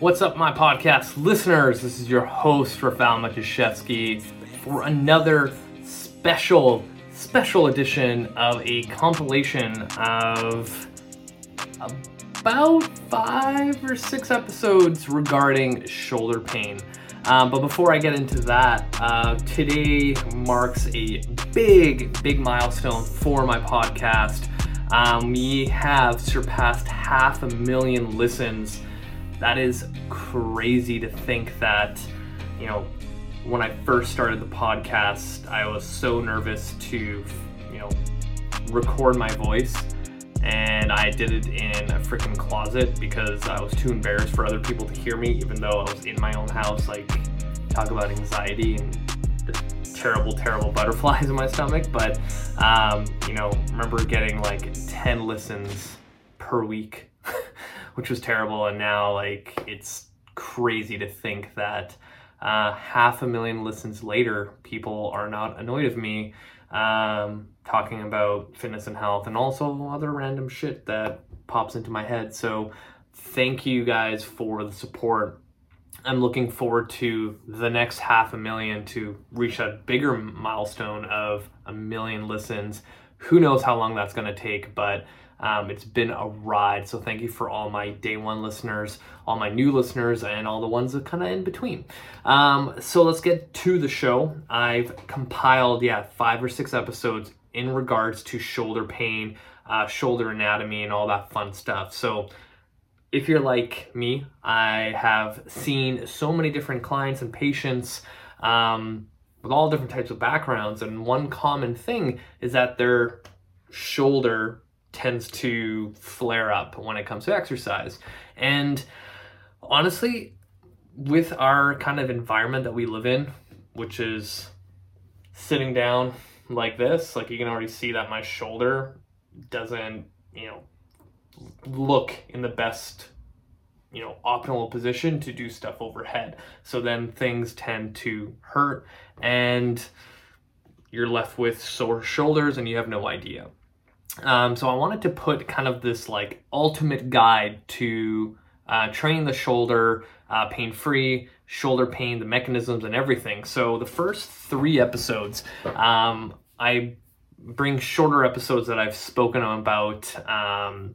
What's up, my podcast listeners? This is your host, Rafal Matuszewski, for another special, special edition of a compilation of about five or six episodes regarding shoulder pain. Um, but before I get into that, uh, today marks a big, big milestone for my podcast. Um, we have surpassed half a million listens that is crazy to think that, you know, when I first started the podcast, I was so nervous to, you know, record my voice. And I did it in a freaking closet because I was too embarrassed for other people to hear me, even though I was in my own house. Like, talk about anxiety and terrible, terrible butterflies in my stomach. But, um, you know, remember getting like 10 listens per week which was terrible. And now, like, it's crazy to think that uh, half a million listens later, people are not annoyed of me um, talking about fitness and health and also other random shit that pops into my head. So, thank you guys for the support. I'm looking forward to the next half a million to reach a bigger milestone of a million listens. Who knows how long that's going to take, but um, it's been a ride. So thank you for all my day one listeners, all my new listeners, and all the ones that kind of in between. Um, so let's get to the show. I've compiled, yeah, five or six episodes in regards to shoulder pain, uh, shoulder anatomy, and all that fun stuff. So if you're like me, I have seen so many different clients and patients um, with all different types of backgrounds, and one common thing is that their shoulder tends to flare up when it comes to exercise. And honestly, with our kind of environment that we live in, which is sitting down like this, like you can already see that my shoulder doesn't, you know, look in the best, you know, optimal position to do stuff overhead. So then things tend to hurt and you're left with sore shoulders and you have no idea. Um, so I wanted to put kind of this like ultimate guide to uh, train the shoulder uh, pain free, shoulder pain, the mechanisms, and everything. So the first three episodes, um, I bring shorter episodes that I've spoken about. Um,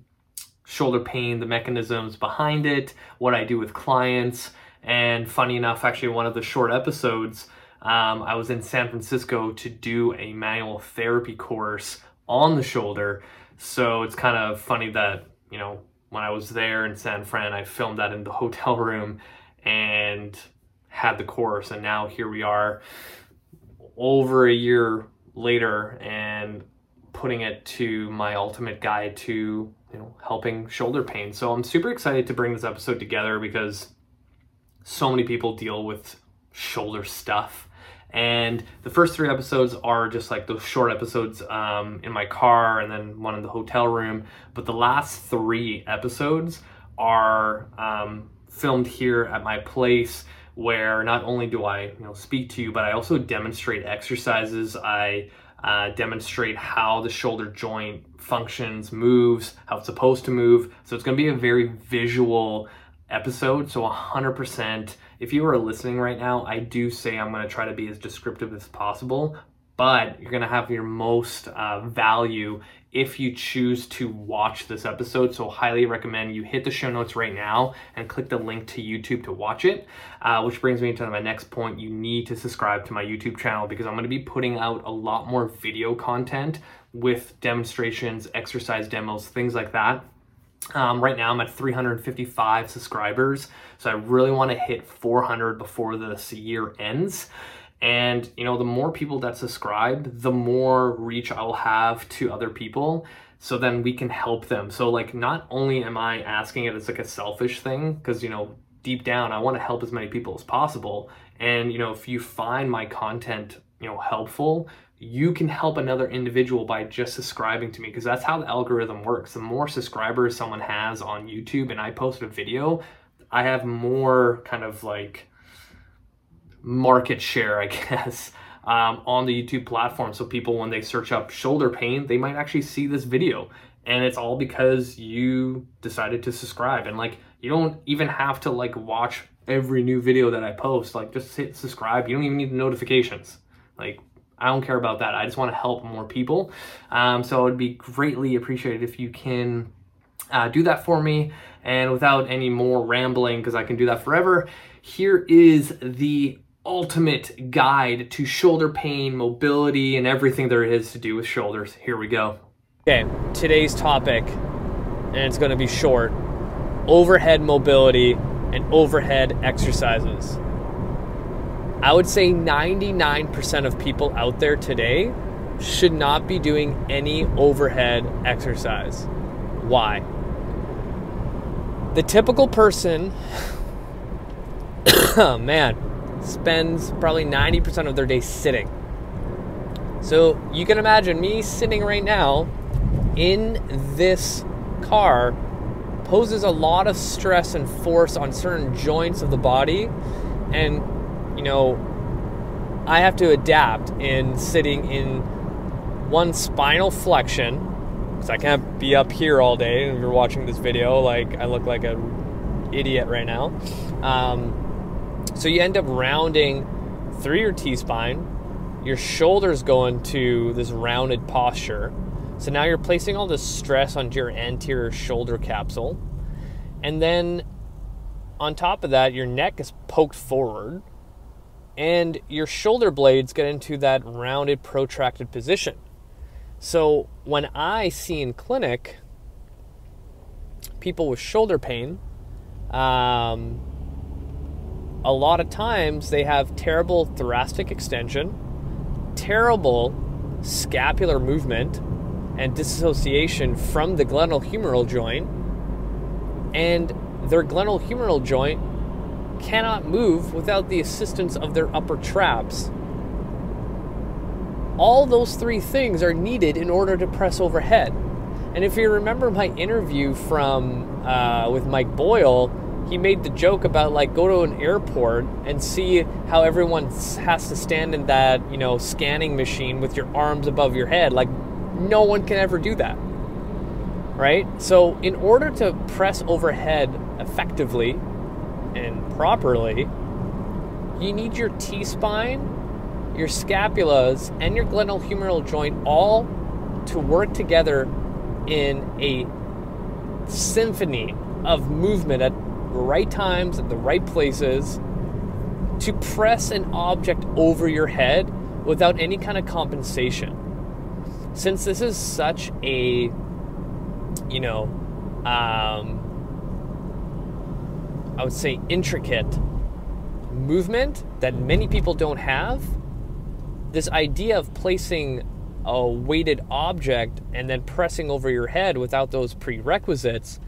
shoulder pain, the mechanisms behind it, what I do with clients. And funny enough, actually, one of the short episodes, um, I was in San Francisco to do a manual therapy course on the shoulder. So it's kind of funny that, you know, when I was there in San Fran, I filmed that in the hotel room and had the course. And now here we are over a year later and putting it to my ultimate guide to you know helping shoulder pain so i'm super excited to bring this episode together because so many people deal with shoulder stuff and the first three episodes are just like those short episodes um, in my car and then one in the hotel room. But the last three episodes are um, filmed here at my place where not only do I you know speak to you, but I also demonstrate exercises. I uh, demonstrate how the shoulder joint functions, moves, how it's supposed to move. So it's going to be a very visual episode. So 100%, if you are listening right now, I do say I'm going to try to be as descriptive as possible, but you're going to have your most uh, value if you choose to watch this episode. So, highly recommend you hit the show notes right now and click the link to YouTube to watch it. Uh, which brings me to my next point. You need to subscribe to my YouTube channel because I'm going to be putting out a lot more video content with demonstrations, exercise demos, things like that um, right now, I'm at 355 subscribers, so I really want to hit 400 before this year ends. And you know, the more people that subscribe, the more reach I will have to other people. So then we can help them. So like, not only am I asking it as like a selfish thing, because you know, deep down, I want to help as many people as possible. And you know, if you find my content, you know, helpful, you can help another individual by just subscribing to me because that's how the algorithm works. The more subscribers someone has on YouTube and I post a video, I have more kind of like market share, I guess, um, on the YouTube platform. So people, when they search up shoulder pain, they might actually see this video. And it's all because you decided to subscribe. And like, You don't even have to like watch every new video that I post. Like just hit subscribe. You don't even need notifications. Like I don't care about that. I just want to help more people. Um, so it would be greatly appreciated if you can uh, do that for me. And without any more rambling, because I can do that forever, here is the ultimate guide to shoulder pain, mobility, and everything there is to do with shoulders. Here we go. Okay, today's topic, and it's going to be short overhead mobility and overhead exercises. I would say 99% of people out there today should not be doing any overhead exercise. Why? The typical person, oh man, spends probably 90% of their day sitting. So you can imagine me sitting right now in this car poses a lot of stress and force on certain joints of the body. And, you know, I have to adapt in sitting in one spinal flexion because I can't be up here all day. And if you're watching this video, like I look like a idiot right now. Um, so you end up rounding through your T spine, your shoulders go into this rounded posture. So now you're placing all this stress onto your anterior shoulder capsule. And then on top of that, your neck is poked forward and your shoulder blades get into that rounded, protracted position. So when I see in clinic people with shoulder pain, um, a lot of times they have terrible thoracic extension, terrible scapular movement, and dissociation from the glenohumeral joint, and their glenohumeral joint cannot move without the assistance of their upper traps. All those three things are needed in order to press overhead. And if you remember my interview from uh, with Mike Boyle, he made the joke about like go to an airport and see how everyone has to stand in that you know scanning machine with your arms above your head like no one can ever do that right so in order to press overhead effectively and properly you need your t-spine your scapulas and your glenohumeral joint all to work together in a symphony of movement at the right times at the right places to press an object over your head without any kind of compensation. Since this is such a, you know, um, I would say intricate movement that many people don't have, this idea of placing a weighted object and then pressing over your head without those prerequisites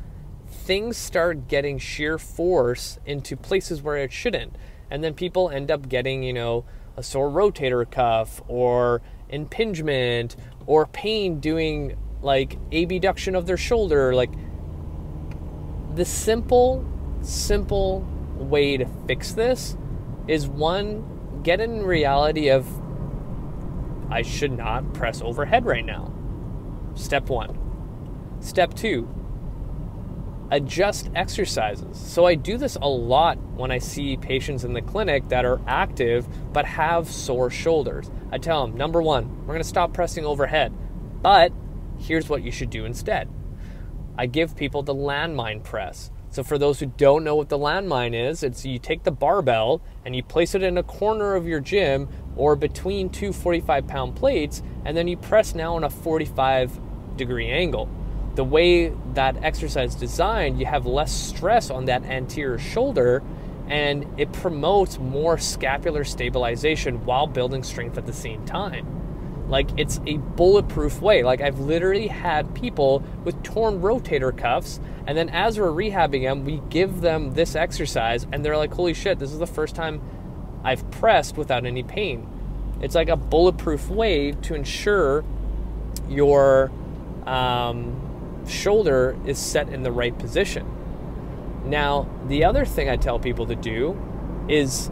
things start getting shear force into places where it shouldn't. And then people end up getting, you know, a sore rotator cuff or impingement or pain doing like abduction of their shoulder. Like the simple, simple way to fix this is one, get in reality of I should not press overhead right now. Step one. Step two, adjust exercises. So I do this a lot when I see patients in the clinic that are active but have sore shoulders. I tell them, number one, we're going to stop pressing overhead, but here's what you should do instead. I give people the landmine press. So for those who don't know what the landmine is, it's you take the barbell and you place it in a corner of your gym or between two 45 pound plates, and then you press now on a 45 degree angle the way that exercise is designed, you have less stress on that anterior shoulder and it promotes more scapular stabilization while building strength at the same time. Like it's a bulletproof way. Like I've literally had people with torn rotator cuffs, and then as we're rehabbing them, we give them this exercise, and they're like, holy shit, this is the first time I've pressed without any pain. It's like a bulletproof way to ensure your um, shoulder is set in the right position. Now, the other thing I tell people to do is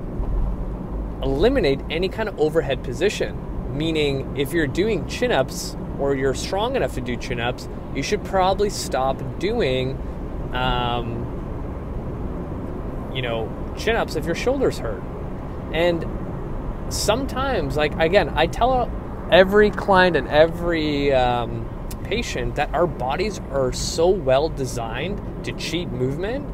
eliminate any kind of overhead position. Meaning, if you're doing chin ups or you're strong enough to do chin ups, you should probably stop doing um, you know, chin ups if your shoulders hurt. And sometimes, like, again, I tell every client and every um, patient that our bodies are so well designed to cheat movement.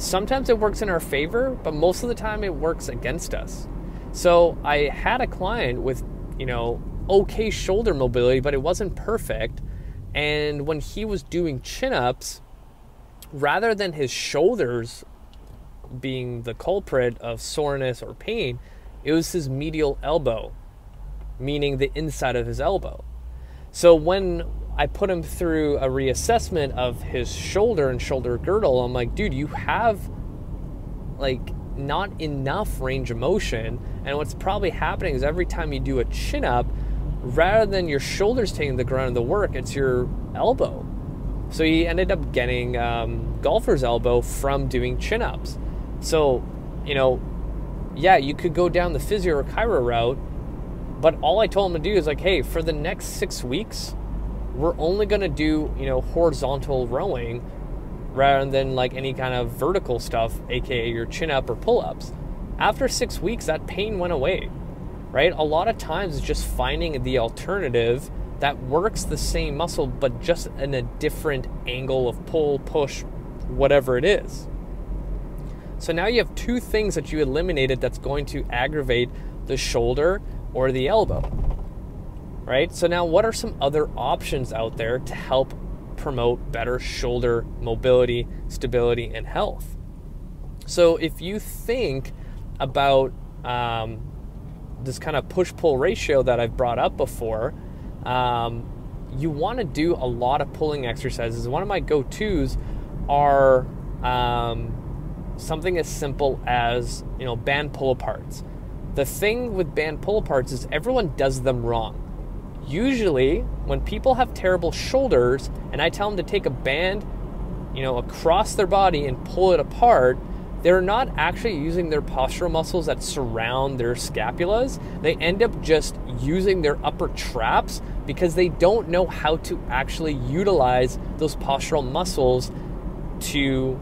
Sometimes it works in our favor, but most of the time it works against us. So I had a client with, you know, okay shoulder mobility, but it wasn't perfect. And when he was doing chin ups, rather than his shoulders being the culprit of soreness or pain, it was his medial elbow, meaning the inside of his elbow. So when I put him through a reassessment of his shoulder and shoulder girdle, I'm like, dude, you have like not enough range of motion. And what's probably happening is every time you do a chin up, rather than your shoulders taking the grunt of the work, it's your elbow. So he ended up getting um, golfer's elbow from doing chin ups. So, you know, yeah, you could go down the physio or chiro route, but all I told him to do is like, hey, for the next six weeks, we're only going to do, you know, horizontal rowing rather than like any kind of vertical stuff, aka your chin up or pull ups. After six weeks, that pain went away, right? A lot of times it's just finding the alternative that works the same muscle but just in a different angle of pull, push, whatever it is. So now you have two things that you eliminated that's going to aggravate the shoulder or the elbow. Right? So now what are some other options out there to help promote better shoulder mobility, stability, and health? So if you think about um, this kind of push pull ratio that I've brought up before, um, you want to do a lot of pulling exercises. One of my go tos are um, something as simple as you know band pull aparts. The thing with band pull aparts is everyone does them wrong. Usually, when people have terrible shoulders, and I tell them to take a band, you know, across their body and pull it apart, they're not actually using their postural muscles that surround their scapulas. They end up just using their upper traps because they don't know how to actually utilize those postural muscles to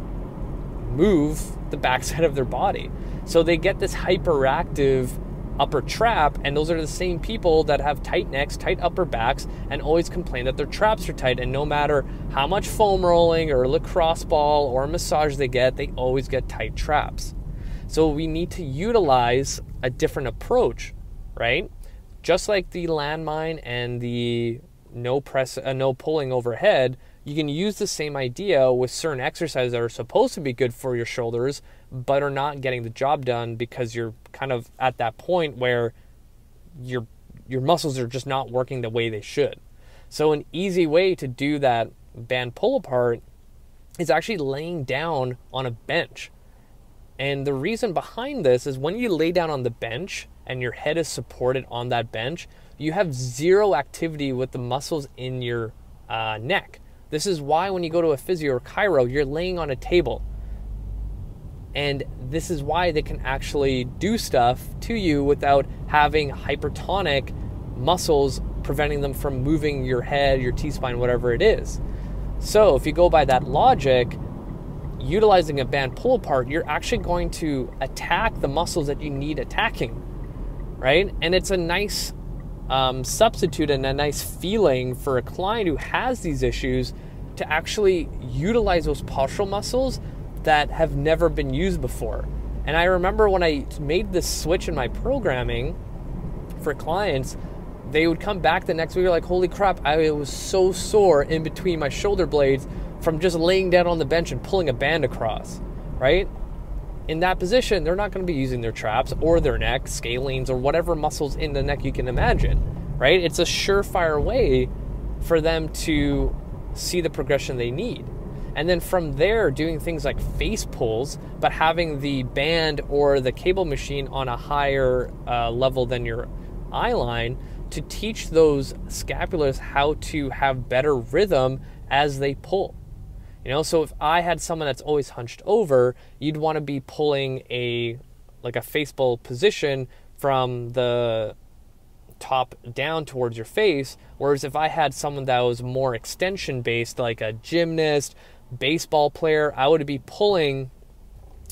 move the backside of their body. So they get this hyperactive upper trap, and those are the same people that have tight necks, tight upper backs, and always complain that their traps are tight. And no matter how much foam rolling or lacrosse ball or massage they get, they always get tight traps. So we need to utilize a different approach, right? Just like the landmine and the no press, uh, no pulling overhead, you can use the same idea with certain exercises that are supposed to be good for your shoulders, but are not getting the job done because you're kind of at that point where your your muscles are just not working the way they should. So an easy way to do that band pull apart is actually laying down on a bench. And the reason behind this is when you lay down on the bench and your head is supported on that bench, you have zero activity with the muscles in your uh, neck. This is why when you go to a physio or chiro, you're laying on a table. And this is why they can actually do stuff to you without having hypertonic muscles preventing them from moving your head, your T spine, whatever it is. So, if you go by that logic, utilizing a band pull apart, you're actually going to attack the muscles that you need attacking, right? And it's a nice um, substitute and a nice feeling for a client who has these issues to actually utilize those postural muscles that have never been used before. And I remember when I made this switch in my programming for clients, they would come back the next week like, holy crap, I was so sore in between my shoulder blades from just laying down on the bench and pulling a band across, right? In that position, they're not going to be using their traps or their neck, scalenes, or whatever muscles in the neck you can imagine, right? It's a surefire way for them to see the progression they need. And then from there, doing things like face pulls, but having the band or the cable machine on a higher uh, level than your eye line to teach those scapulars how to have better rhythm as they pull. You know, so if I had someone that's always hunched over, you'd want to be pulling a like a face pull position from the top down towards your face. Whereas if I had someone that was more extension based, like a gymnast baseball player, I would be pulling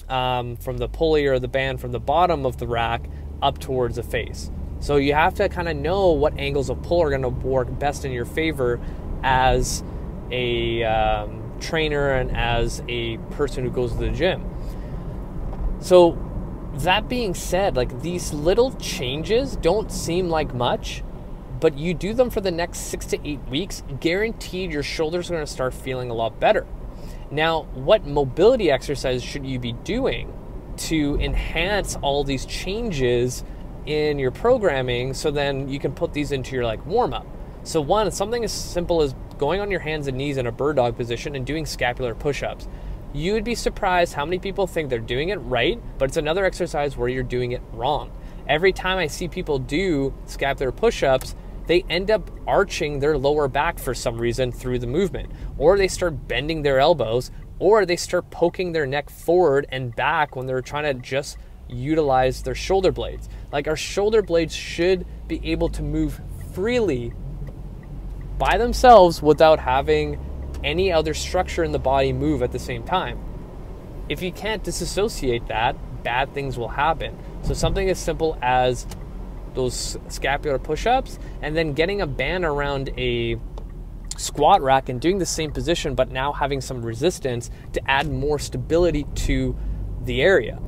um, from the pulley or the band from the bottom of the rack up towards the face. So you have to kind of know what angles of pull are going to work best in your favor as a um, trainer and as a person who goes to the gym. So that being said, like these little changes don't seem like much, but you do them for the next six to eight weeks, guaranteed your shoulders are going to start feeling a lot better. Now, what mobility exercise should you be doing to enhance all these changes in your programming so then you can put these into your like warm up? So, one, something as simple as going on your hands and knees in a bird dog position and doing scapular push ups. You would be surprised how many people think they're doing it right, but it's another exercise where you're doing it wrong. Every time I see people do scapular push ups, they end up arching their lower back for some reason through the movement, or they start bending their elbows, or they start poking their neck forward and back when they're trying to just utilize their shoulder blades. Like our shoulder blades should be able to move freely by themselves without having any other structure in the body move at the same time. If you can't disassociate that, bad things will happen. So, something as simple as those scapular push ups and then getting a band around a squat rack and doing the same position, but now having some resistance to add more stability to the area.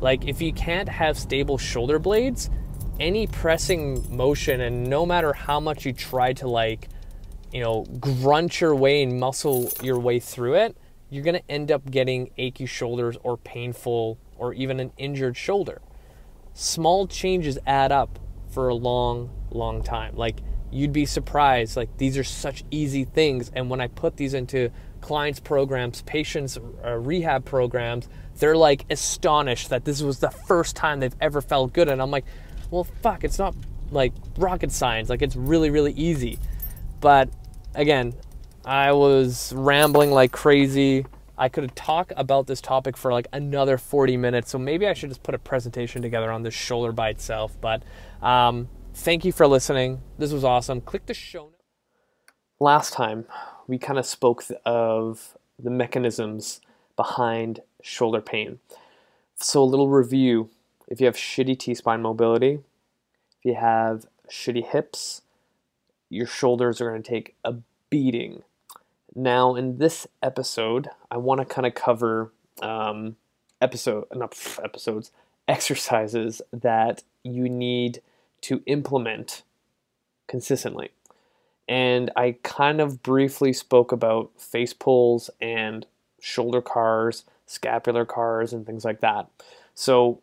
Like, if you can't have stable shoulder blades, any pressing motion, and no matter how much you try to like you know, grunt your way and muscle your way through it, you're going to end up getting achy shoulders or painful or even an injured shoulder. Small changes add up for a long, long time. Like you'd be surprised. Like these are such easy things. And when I put these into clients' programs, patients' uh, rehab programs, they're like astonished that this was the first time they've ever felt good. And I'm like, well, fuck, it's not like rocket science. Like it's really, really easy. But again, I was rambling like crazy. I could talk about this topic for like another 40 minutes, so maybe I should just put a presentation together on this shoulder by itself. But um, thank you for listening. This was awesome. Click the show. Last time, we kind of spoke of the mechanisms behind shoulder pain. So, a little review if you have shitty T spine mobility, if you have shitty hips, your shoulders are going to take a beating. Now, in this episode, I want to kind of cover um, episode, not episodes, exercises that you need to implement consistently. And I kind of briefly spoke about face pulls and shoulder CARs, scapular CARs, and things like that. So,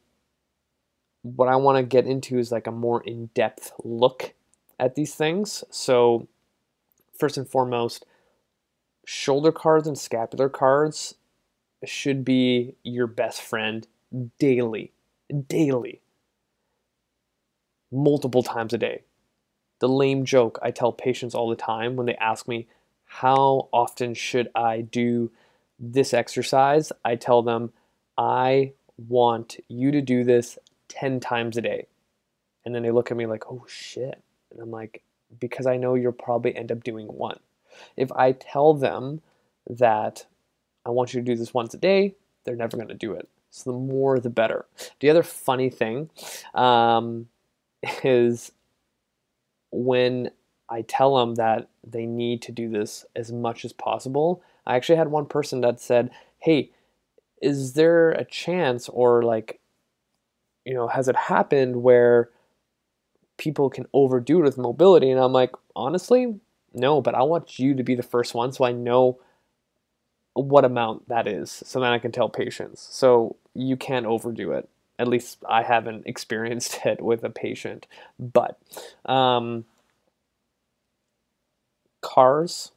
what I want to get into is like a more in depth look at these things. So, first and foremost, shoulder CARs and scapular CARs should be your best friend daily. Daily. Multiple times a day. The lame joke I tell patients all the time when they ask me, How often should I do this exercise? I tell them, I want you to do this 10 times a day. And then they look at me like, Oh shit. And I'm like, because I know you'll probably end up doing one. If I tell them that I want you to do this once a day, they're never going to do it. So the more, the better. The other funny thing um, is when I tell them that they need to do this as much as possible. I actually had one person that said, Hey, is there a chance or like, you know, has it happened where people can overdo it with mobility. And I'm like, honestly, no, but I want you to be the first one so I know what amount that is so then I can tell patients. So you can't overdo it. At least I haven't experienced it with a patient. But um, CARs,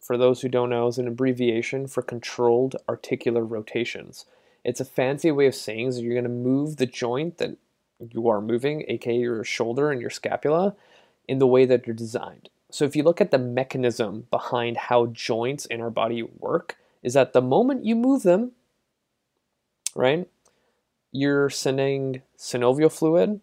for those who don't know, is an abbreviation for controlled articular rotations. It's a fancy way of saying that you're going to move the joint that you are moving, aka your shoulder and your scapula, in the way that they're designed. So if you look at the mechanism behind how joints in our body work, is that the moment you move them, right, you're sending synovial fluid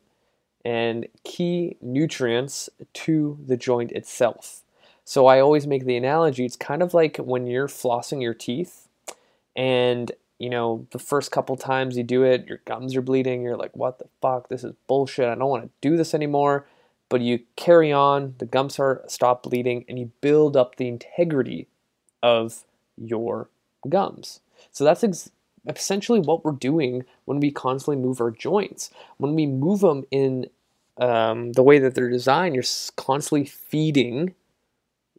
and key nutrients to the joint itself. So I always make the analogy it's kind of like when you're flossing your teeth and you know, the first couple times you do it, your gums are bleeding. You're like, what the fuck? This is bullshit. I don't want to do this anymore. But you carry on, the gums are stop bleeding, and you build up the integrity of your gums. So that's ex- essentially what we're doing when we constantly move our joints. When we move them in um, the way that they're designed, you're constantly feeding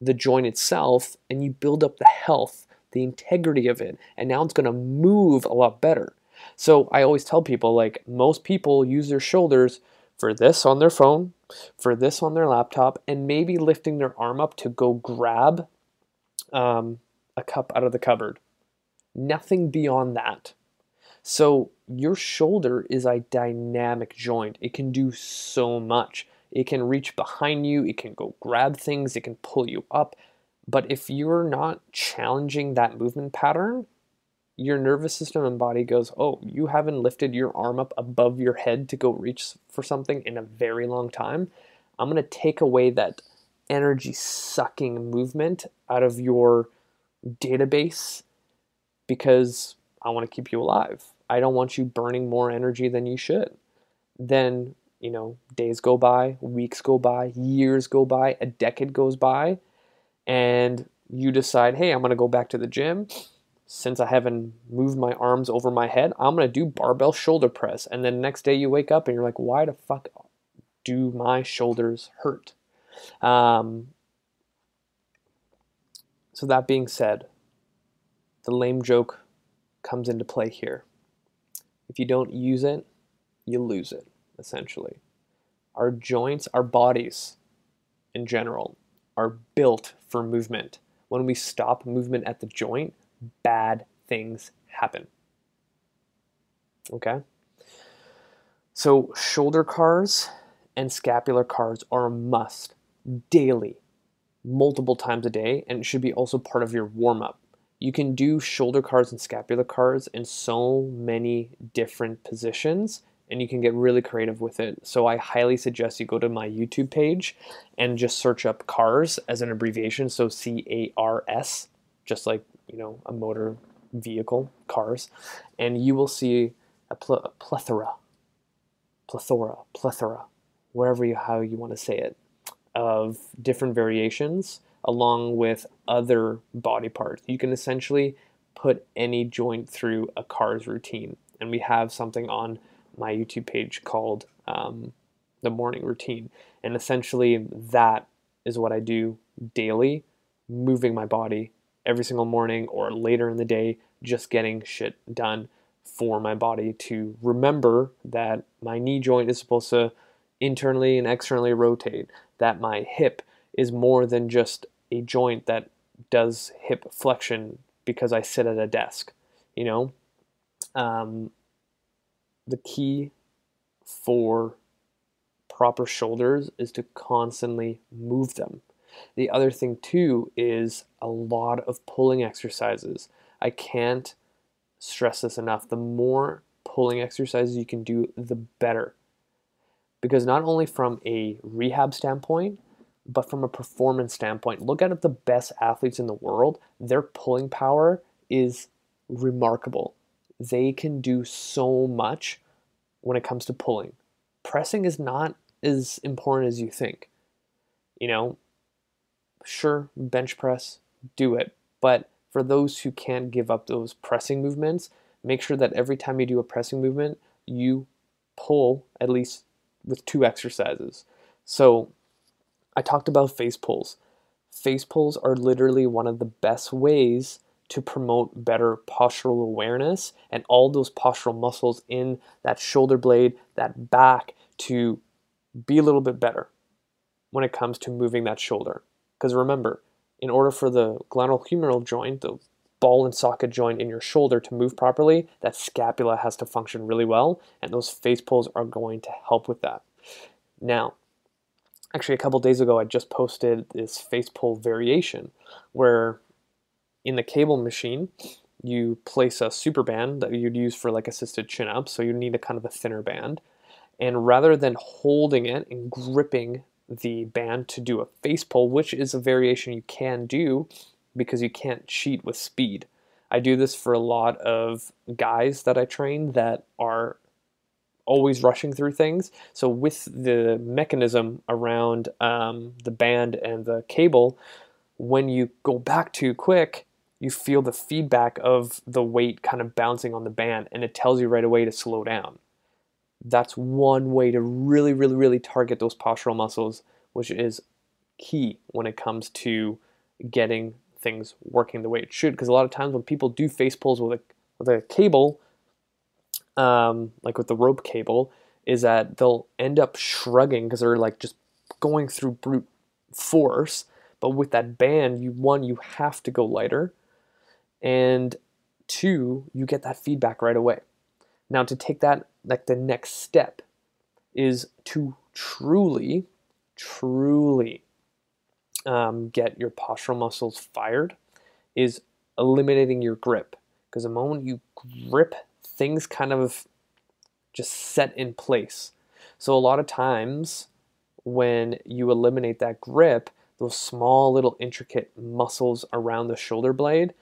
the joint itself and you build up the health, the integrity of it. And now it's going to move a lot better. So I always tell people like most people use their shoulders for this on their phone, for this on their laptop, and maybe lifting their arm up to go grab um, a cup out of the cupboard. Nothing beyond that. So your shoulder is a dynamic joint. It can do so much. It can reach behind you, it can go grab things, it can pull you up. But if you're not challenging that movement pattern, your nervous system and body goes, Oh, you haven't lifted your arm up above your head to go reach for something in a very long time. I'm going to take away that energy sucking movement out of your database because I want to keep you alive. I don't want you burning more energy than you should. Then you know, days go by, weeks go by, years go by, a decade goes by, and you decide, hey, I'm going to go back to the gym. Since I haven't moved my arms over my head, I'm going to do barbell shoulder press. And then next day you wake up and you're like, why the fuck do my shoulders hurt? Um, so, that being said, the lame joke comes into play here. If you don't use it, you lose it essentially. Our joints, our bodies in general, are built for movement. When we stop movement at the joint, bad things happen. Okay? So, shoulder CARs and scapular CARs are a must daily, multiple times a day, and it should be also part of your warm up. You can do shoulder CARs and scapular CARs in so many different positions and you can get really creative with it. So I highly suggest you go to my YouTube page and just search up CARS as an abbreviation. So C A R S, just like you know a motor vehicle, cars, and you will see a, pl- a plethora, plethora, plethora, whatever you how you want to say it, of different variations along with other body parts. You can essentially put any joint through a CARS routine, and we have something on my YouTube page called um, The Morning Routine. And essentially, that is what I do daily, moving my body every single morning or later in the day, just getting shit done for my body to remember that my knee joint is supposed to internally and externally rotate, that my hip is more than just a joint that does hip flexion because I sit at a desk, you know? Um, the key for proper shoulders is to constantly move them. The other thing too is a lot of pulling exercises. I can't stress this enough. The more pulling exercises you can do, the better. Because not only from a rehab standpoint, but from a performance standpoint, look at the best athletes in the world. Their pulling power is remarkable they can do so much when it comes to pulling. Pressing is not as important as you think. You know, sure, bench press, do it. But for those who can't give up those pressing movements, make sure that every time you do a pressing movement, you pull at least with two exercises. So I talked about face pulls. Face pulls are literally one of the best ways to promote better postural awareness and all those postural muscles in that shoulder blade, that back to be a little bit better when it comes to moving that shoulder. Because remember, in order for the glenohumeral joint, the ball and socket joint in your shoulder to move properly, that scapula has to function really well, and those face pulls are going to help with that. Now, actually, a couple days ago, I just posted this face pull variation where in the cable machine, you place a super band that you'd use for like assisted chin ups. So you need a kind of a thinner band. And rather than holding it and gripping the band to do a face pull, which is a variation you can do because you can't cheat with speed. I do this for a lot of guys that I train that are always rushing through things. So with the mechanism around um, the band and the cable, when you go back too quick, you feel the feedback of the weight kind of bouncing on the band, and it tells you right away to slow down. That's one way to really, really, really target those postural muscles, which is key when it comes to getting things working the way it should. Because a lot of times when people do face pulls with a with a cable, um, like with the rope cable, is that they'll end up shrugging because they're like just going through brute force. But with that band, you one you have to go lighter, and two you get that feedback right away. Now to take that like the next step is to truly, truly um, get your postural muscles fired is eliminating your grip because the moment you grip things kind of just set in place so a lot of times when you eliminate that grip those small little intricate muscles around the shoulder blade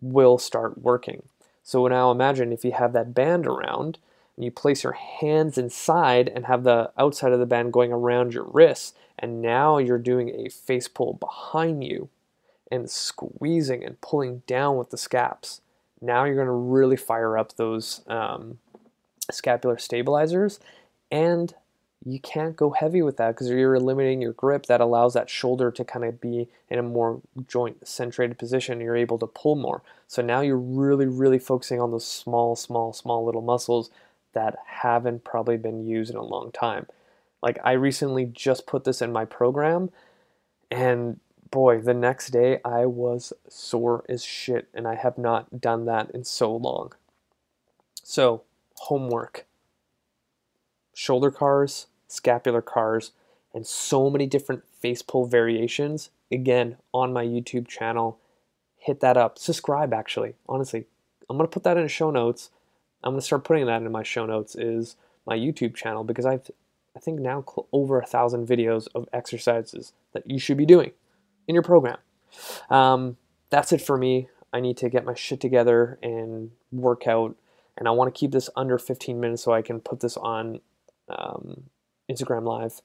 will start working so now imagine if you have that band around and you place your hands inside and have the outside of the band going around your wrists and now you're doing a face pull behind you and squeezing and pulling down with the scaps. Now you're going to really fire up those um, scapular stabilizers, and you can't go heavy with that because you're eliminating your grip that allows that shoulder to kind of be in a more joint centrated position. You're able to pull more. So now you're really, really focusing on those small, small, small little muscles that haven't probably been used in a long time. Like I recently just put this in my program and boy, the next day I was sore as shit and I have not done that in so long. So, homework. Shoulder cars, scapular cars, and so many different face pull variations. Again, on my YouTube channel. Hit that up. Subscribe actually. Honestly, I'm going to put that in show notes. I'm going to start putting that in my show notes is my YouTube channel because I've I think now over a thousand videos of exercises that you should be doing in your program. Um, that's it for me. I need to get my shit together and work out, and I want to keep this under 15 minutes so I can put this on um, Instagram Live.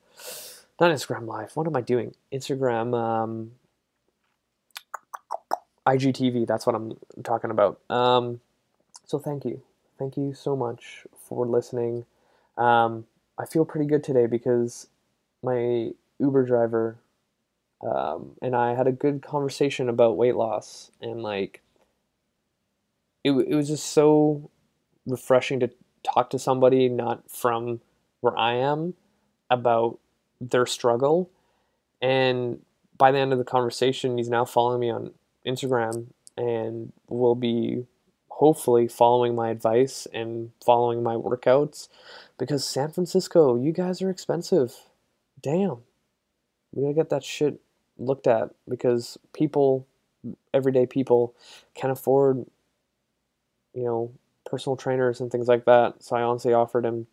Not Instagram Live. What am I doing? Instagram. Um, IGTV. That's what I'm talking about. Um, so thank you, thank you so much for listening. Um, I feel pretty good today because my Uber driver um, and I had a good conversation about weight loss and like it, it was just so refreshing to talk to somebody not from where I am about their struggle and by the end of the conversation he's now following me on Instagram and will be hopefully following my advice and following my workouts because San Francisco, you guys are expensive. Damn. We gotta get that shit looked at because people, everyday people, can afford, you know, personal trainers and things like that. So I honestly offered him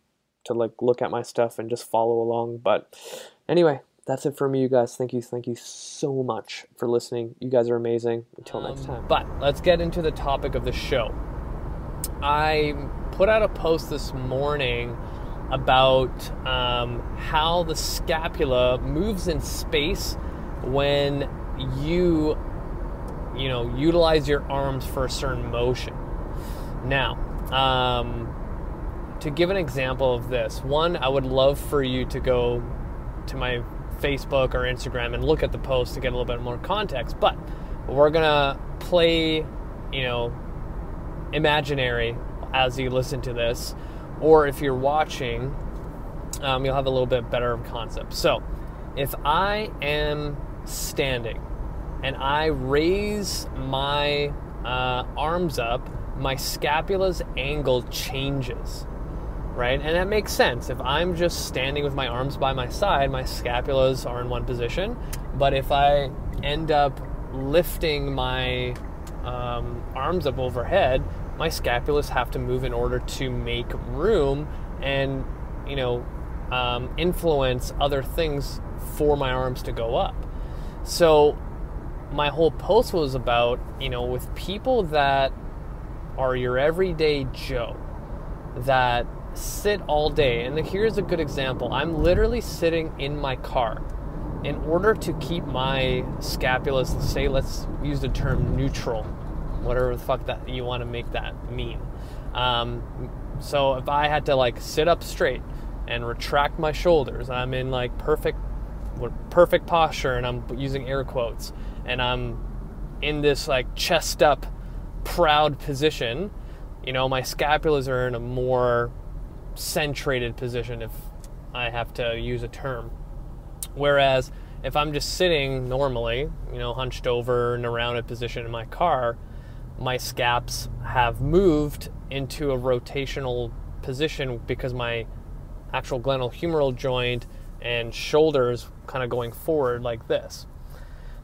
to like look at my stuff and just follow along. But anyway, that's it for me, you guys. Thank you, thank you so much for listening. You guys are amazing. Until next time. But let's get into the topic of the show. I put out a post this morning about um, how the scapula moves in space when you you know utilize your arms for a certain motion now um, to give an example of this one i would love for you to go to my facebook or instagram and look at the post to get a little bit more context but we're gonna play you know imaginary as you listen to this or if you're watching, um, you'll have a little bit better of concept. So, if I am standing and I raise my uh, arms up, my scapula's angle changes, right? And that makes sense. If I'm just standing with my arms by my side, my scapulas are in one position. But if I end up lifting my um, arms up overhead, my scapulas have to move in order to make room and, you know, um, influence other things for my arms to go up. So my whole post was about, you know, with people that are your everyday Joe that sit all day. And here's a good example I'm literally sitting in my car. In order to keep my scapula, say, let's use the term neutral, whatever the fuck that you want to make that mean. Um, so if I had to like sit up straight and retract my shoulders, I'm in like perfect, perfect posture, and I'm using air quotes, and I'm in this like chest up, proud position. You know, my scapulas are in a more centrated position, if I have to use a term. Whereas if I'm just sitting normally, you know, hunched over in a rounded position in my car, my scaps have moved into a rotational position because my actual glenohumeral joint and shoulders kind of going forward like this.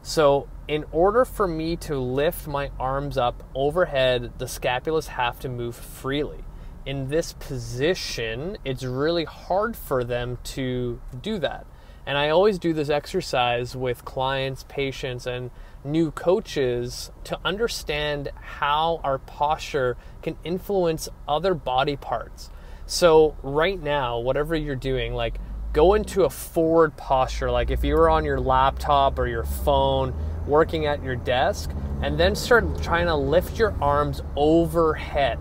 So, in order for me to lift my arms up overhead, the scapulas have to move freely. In this position, it's really hard for them to do that. And I always do this exercise with clients, patients, and new coaches to understand how our posture can influence other body parts. So, right now, whatever you're doing, like go into a forward posture, like if you were on your laptop or your phone working at your desk, and then start trying to lift your arms overhead.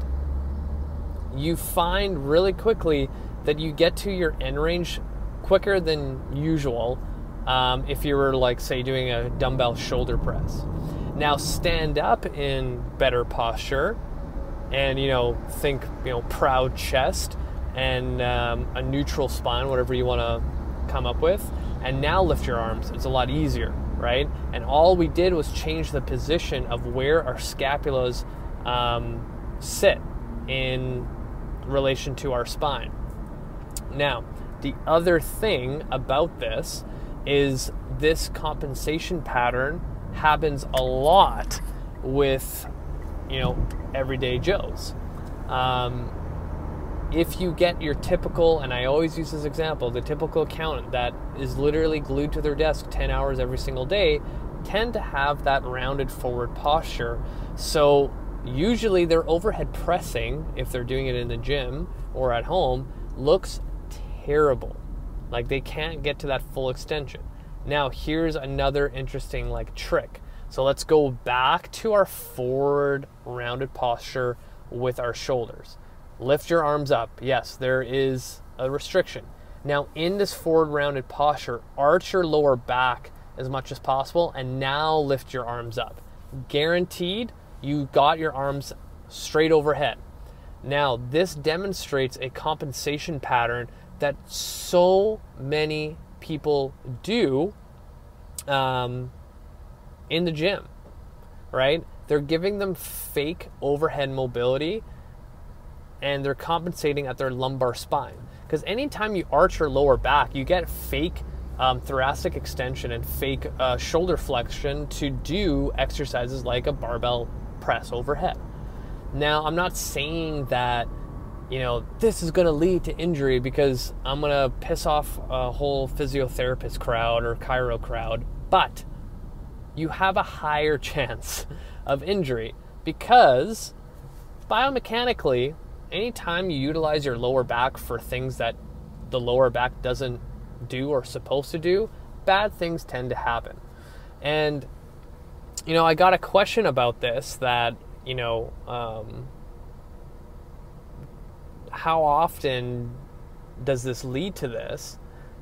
You find really quickly that you get to your end range quicker than usual um, if you were like say doing a dumbbell shoulder press now stand up in better posture and you know think you know proud chest and um, a neutral spine whatever you want to come up with. And now lift your arms. It's a lot easier right? And all we did was change the position of where our scapulas um, sit in relation to our spine. Now the other thing about this is this compensation pattern happens a lot with, you know, everyday Joes. Um, if you get your typical, and I always use this example, the typical accountant that is literally glued to their desk 10 hours every single day, tend to have that rounded forward posture. So usually their overhead pressing, if they're doing it in the gym or at home, looks terrible. Like they can't get to that full extension. Now, here's another interesting like trick. So let's go back to our forward rounded posture with our shoulders. Lift your arms up. Yes, there is a restriction. Now, in this forward rounded posture, arch your lower back as much as possible and now lift your arms up. Guaranteed, you got your arms straight overhead. Now, this demonstrates a compensation pattern that so many people do um, in the gym, right? They're giving them fake overhead mobility and they're compensating at their lumbar spine. Because anytime you arch your lower back, you get fake um, thoracic extension and fake uh, shoulder flexion to do exercises like a barbell press overhead. Now, I'm not saying that you know, this is going to lead to injury because I'm going to piss off a whole physiotherapist crowd or chiro crowd. But you have a higher chance of injury because biomechanically, anytime you utilize your lower back for things that the lower back doesn't do or supposed to do, bad things tend to happen. And, you know, I got a question about this that, you know, um, how often does this lead to this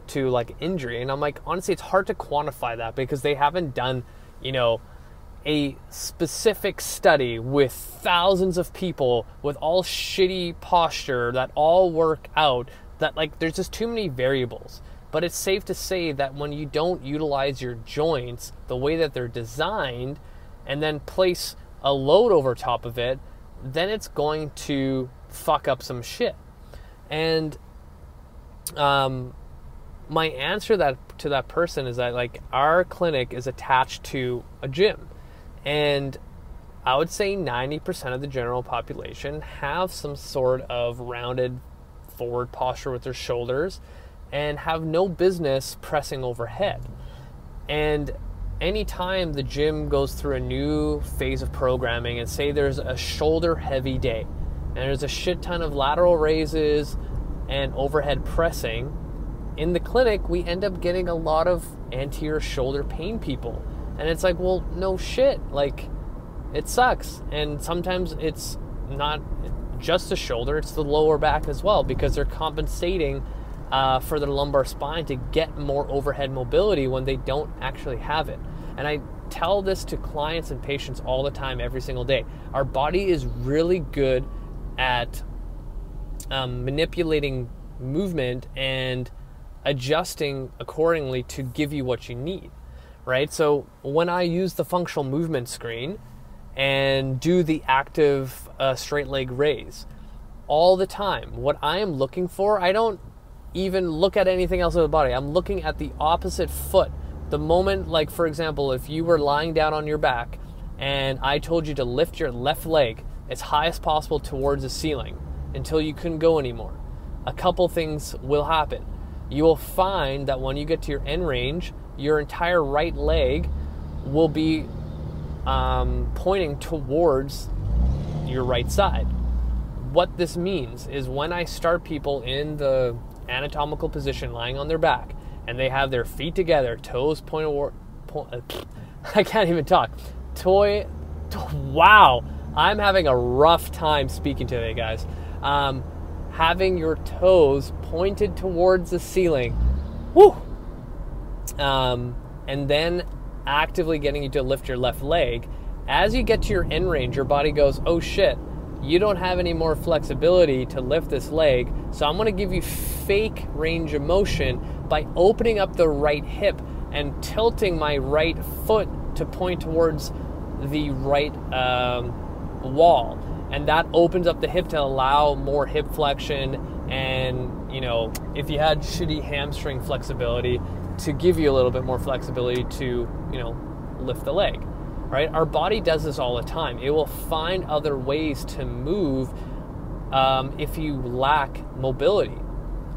to like injury and i'm like honestly it's hard to quantify that because they haven't done you know a specific study with thousands of people with all shitty posture that all work out that like there's just too many variables but it's safe to say that when you don't utilize your joints the way that they're designed and then place a load over top of it then it's going to fuck up some shit. And um, my answer that to that person is that like our clinic is attached to a gym, and I would say 90% of the general population have some sort of rounded forward posture with their shoulders and have no business pressing overhead. And anytime the gym goes through a new phase of programming and say there's a shoulder heavy day and there's a shit ton of lateral raises and overhead pressing, in the clinic we end up getting a lot of anterior shoulder pain people. And it's like, well, no shit. Like, it sucks. And sometimes it's not just the shoulder, it's the lower back as well because they're compensating uh, for their lumbar spine to get more overhead mobility when they don't actually have it. And I tell this to clients and patients all the time, every single day. Our body is really good at um, manipulating movement and adjusting accordingly to give you what you need, right? So when I use the functional movement screen and do the active uh, straight leg raise all the time, what I am looking for, I don't even look at anything else of the body. I'm looking at the opposite foot. The moment, like for example, if you were lying down on your back and I told you to lift your left leg as high as possible towards the ceiling until you couldn't go anymore, a couple things will happen. You will find that when you get to your end range, your entire right leg will be um, pointing towards your right side. What this means is when I start people in the anatomical position, lying on their back, and they have their feet together, toes point. Point, uh, I can't even talk. Toy. To, wow, I'm having a rough time speaking today, guys. Um, having your toes pointed towards the ceiling. Woo! Um, and then actively getting you to lift your left leg. As you get to your end range, your body goes, oh shit, you don't have any more flexibility to lift this leg. So I'm to give you fake range of motion by opening up the right hip and tilting my right foot to point towards the right um, wall. And that opens up the hip to allow more hip flexion. And, you know, if you had shitty hamstring flexibility, to give you a little bit more flexibility to, you know, lift the leg right? Our body does this all the time. It will find other ways to move um, if you lack mobility,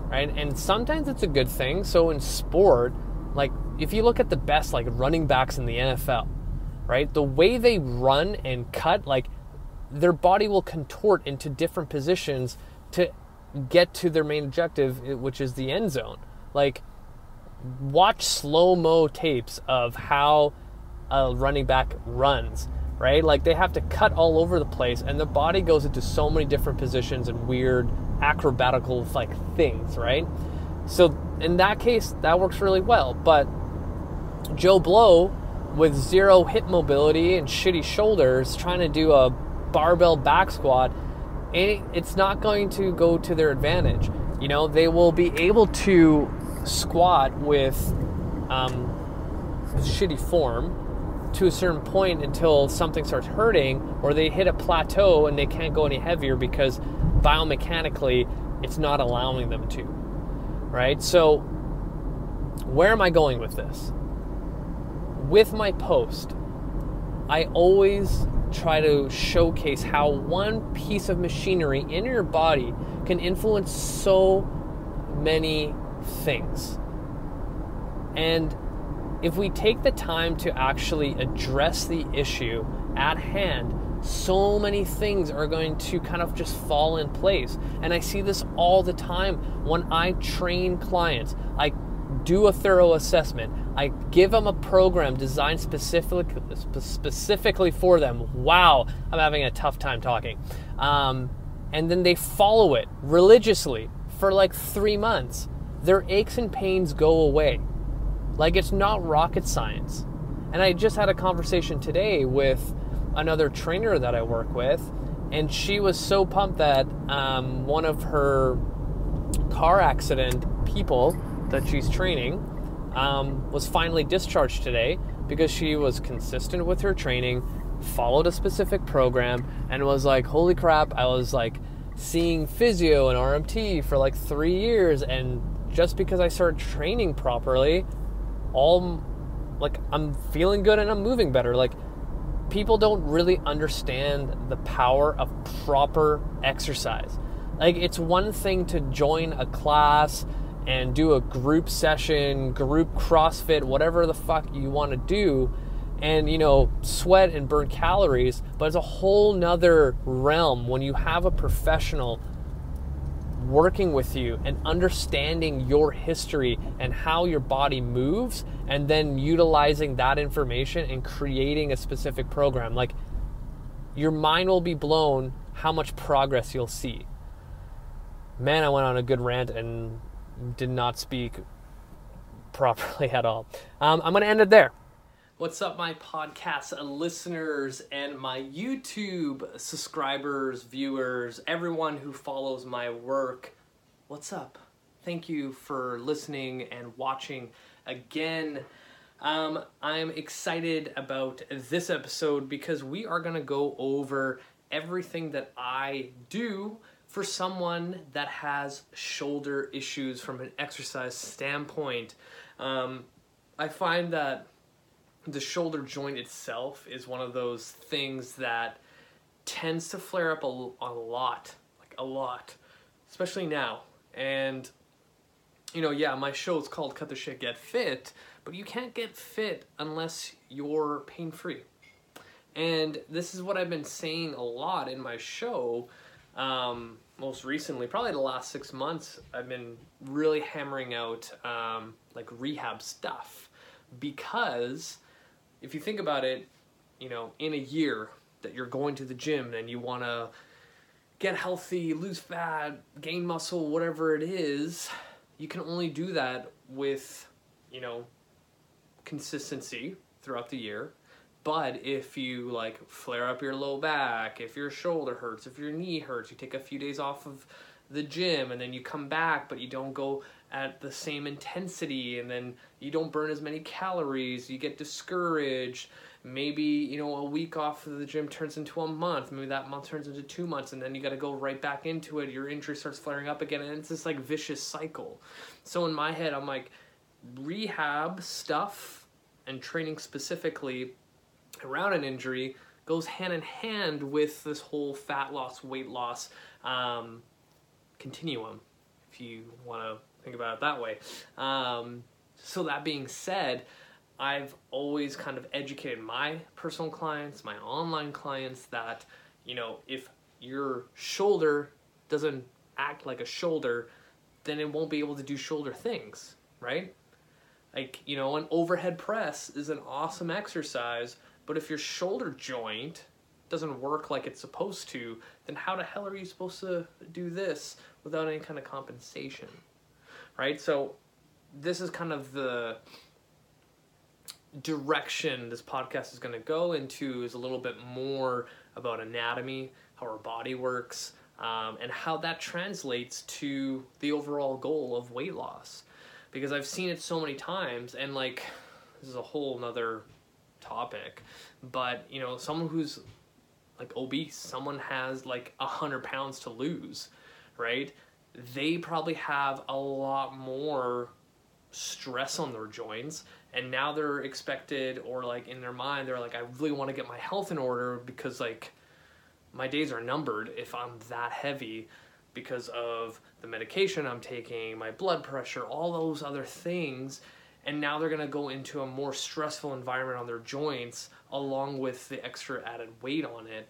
right? And sometimes it's a good thing. So in sport, like if you look at the best like running backs in the NFL, right? The way they run and cut, like their body will contort into different positions to get to their main objective, which is the end zone. Like watch slow mo tapes of how a running back runs, right? Like they have to cut all over the place, and the body goes into so many different positions and weird acrobatical like things, right? So in that case, that works really well. But Joe Blow with zero hip mobility and shitty shoulders trying to do a barbell back squat, it's not going to go to their advantage. You know, they will be able to squat with um, shitty form to a certain point until something starts hurting or they hit a plateau and they can't go any heavier because biomechanically it's not allowing them to. Right? So, where am I going with this? With my post, I always try to showcase how one piece of machinery in your body can influence so many things. And if we take the time to actually address the issue at hand, so many things are going to kind of just fall in place. And I see this all the time when I train clients. I do a thorough assessment. I give them a program designed specific, specifically for them. Wow, I'm having a tough time talking. Um, and then they follow it religiously for like three months. Their aches and pains go away. Like it's not rocket science. And I just had a conversation today with another trainer that I work with, and she was so pumped that um, one of her car accident people that she's training um, was finally discharged today because she was consistent with her training, followed a specific program, and was like, holy crap, I was like seeing physio and RMT for like three years, and just because I started training properly, all like I'm feeling good and I'm moving better. Like people don't really understand the power of proper exercise. Like it's one thing to join a class and do a group session, group CrossFit, whatever the fuck you want to do, and you know, sweat and burn calories. But it's a whole nother realm when you have a professional working with you and understanding your history and how your body moves and then utilizing that information and creating a specific program. Like your mind will be blown how much progress you'll see. Man i went on a good rant and did not speak properly at all. Um, i'm going to end it there What's up, my podcast listeners and my YouTube subscribers, viewers, everyone who follows my work? What's up? Thank you for listening and watching again. Um, I'm excited about this episode because we are going to go over everything that I do for someone that has shoulder issues from an exercise standpoint. Um, I find that the shoulder joint itself is one of those things that tends to flare up a, a lot, like a lot, especially now. And, you know, yeah, my show is called Cut the Shit, Get Fit, but you can't get fit unless you're pain free. And this is what I've been saying a lot in my show. Um, most recently, probably the last six months, I've been really hammering out um, like rehab stuff because if you think about it, you know, in a year that you're going to the gym and you want to get healthy, lose fat, gain muscle, whatever it is, you can only do that with, you know, consistency throughout the year. But if you like flare up your low back, if your shoulder hurts, if your knee hurts, you take a few days off of the gym and then you come back but you don't go at the same intensity and then you don't burn as many calories you get discouraged. Maybe you know a week off of the gym turns into a month maybe that month turns into two months and then you got to go right back into it your injury starts flaring up again and it's this like vicious cycle. So in my head i'm like rehab stuff and training specifically around an injury goes hand in hand with this whole fat loss weight loss um, continuum if you want to think about it that way. Um, so that being said, I've always kind of educated my personal clients, my online clients that, you know, if your shoulder doesn't act like a shoulder, then it won't be able to do shoulder things, right? Like, you know, an overhead press is an awesome exercise, but if your shoulder joint doesn't work like it's supposed to, then how the hell are you supposed to do this without any kind of compensation? Right? So this is kind of the direction this podcast is going to go into is a little bit more about anatomy, how our body works, um, and how that translates to the overall goal of weight loss. Because I've seen it so many times, and like, this is a whole nother topic, but you know, someone who's like obese, someone has like a hundred pounds to lose, right? They probably have a lot more stress on their joints and now they're expected or like in their mind they're like I really want to get my health in order because like my days are numbered if I'm that heavy because of the medication I'm taking, my blood pressure, all those other things. And now they're going to go into a more stressful environment on their joints along with the extra added weight on it.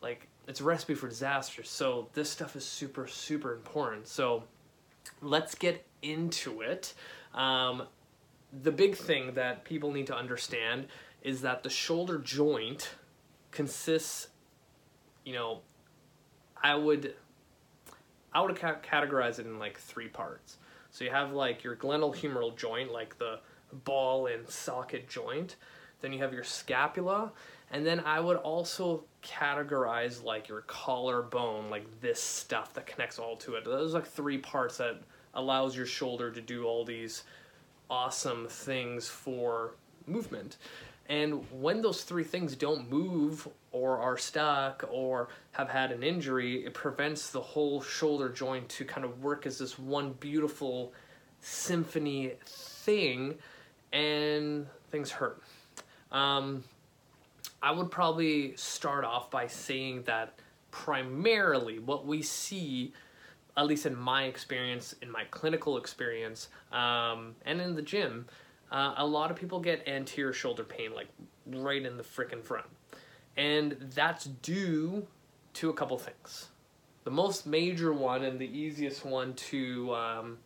Like it's a recipe for disaster. So this stuff is super, super important. So let's get into it. Um, the big thing that people need to understand is that the shoulder joint consists, you know, I would, I would ca- categorize it in like three parts. So you have like your glenohumeral joint, like the ball and socket joint. Then you have your scapula, and then I would also categorize like your collarbone, like this stuff that connects all to it. Those like three parts that allows your shoulder to do all these awesome things for movement. And when those three things don't move or are stuck or have had an injury, it prevents the whole shoulder joint to kind of work as this one beautiful symphony thing and things hurt. Um, I would probably start off by saying that primarily what we see at least in my experience, in my clinical experience, um, and in the gym, uh, a lot of people get anterior shoulder pain, like right in the frickin' front. And that's due to a couple things. The most major one and the easiest one to um,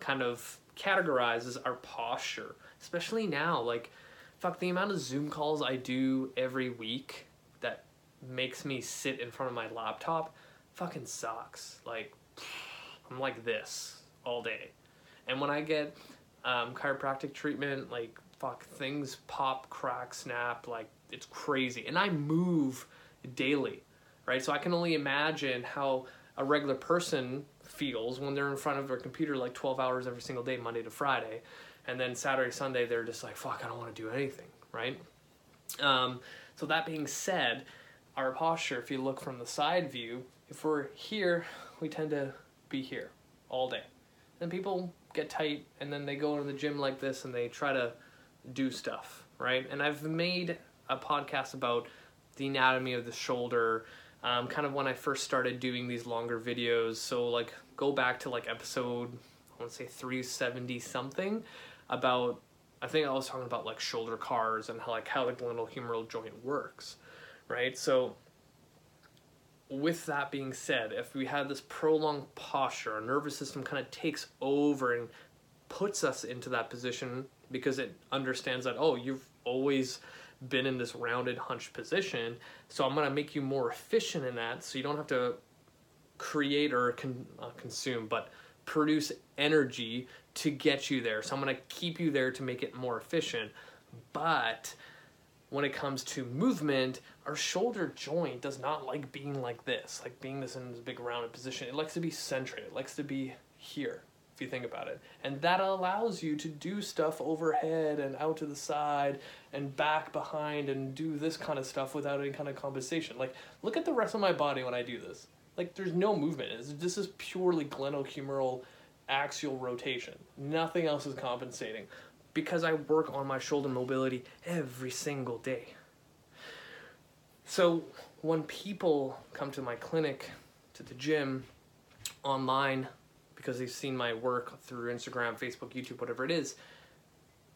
kind of categorize is our posture, especially now. Like, fuck, the amount of Zoom calls I do every week that makes me sit in front of my laptop fucking sucks. Like, I'm like this all day. And when I get um, chiropractic treatment, like, fuck, things pop, crack, snap, like, it's crazy. And I move daily, right? So I can only imagine how a regular person feels when they're in front of their computer like 12 hours every single day, Monday to Friday. And then Saturday, Sunday, they're just like, fuck, I don't want to do anything, right? Um, so that being said, our posture, if you look from the side view, if we're here, we tend to be here all day. Then people get tight and then they go into the gym like this and they try to do stuff, right? And I've made a podcast about the anatomy of the shoulder, um, kind of when I first started doing these longer videos. So, like, go back to like episode, I want to say 370 something about, I think I was talking about like shoulder CARs and how, like, how the glenohumeral joint works, right? So, with that being said, if we have this prolonged posture, our nervous system kind of takes over and puts us into that position because it understands that, oh, you've always been in this rounded, hunched position. So I'm going to make you more efficient in that so you don't have to create or con- uh, consume, but produce energy to get you there. So I'm going to keep you there to make it more efficient. But when it comes to movement, our shoulder joint does not like being like this, like being this in this big rounded position. It likes to be centered, it likes to be here, if you think about it. And that allows you to do stuff overhead and out to the side and back behind and do this kind of stuff without any kind of compensation. Like, look at the rest of my body when I do this. Like, there's no movement. It's, this is purely glenohumeral axial rotation. Nothing else is compensating because I work on my shoulder mobility every single day. So when people come to my clinic, to the gym, online, because they've seen my work through Instagram, Facebook, YouTube, whatever it is,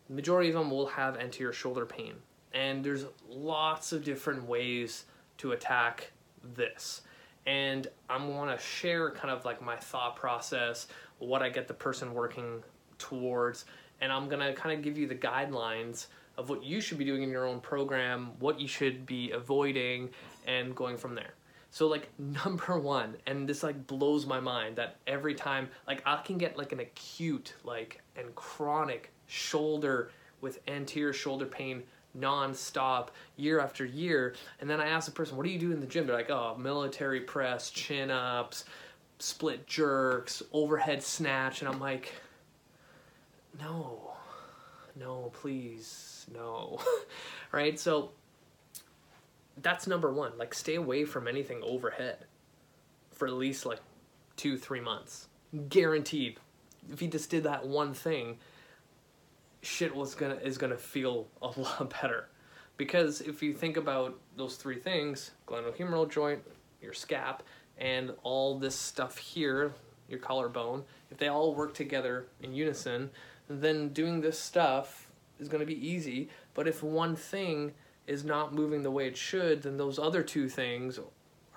the majority of them will have anterior shoulder pain. And there's lots of different ways to attack this. And I'm want to share kind of like my thought process, what I get the person working towards, and I'm gonna kind of give you the guidelines of what you should be doing in your own program, what you should be avoiding, and going from there. So like number one, and this like blows my mind that every time like I can get like an acute like and chronic shoulder with anterior shoulder pain non-stop year after year and then i ask the person what do you do in the gym they're like oh military press chin-ups split jerks overhead snatch and i'm like no, no, please, no. right? So that's number one. Like, stay away from anything overhead for at least like two, three months. Guaranteed. If you just did that one thing, shit was gonna is gonna feel a lot better. Because if you think about those three things, glenohumeral joint, your scap, and all this stuff here, your collarbone, if they all work together in unison, then doing this stuff is going to be easy. But if one thing is not moving the way it should, then those other two things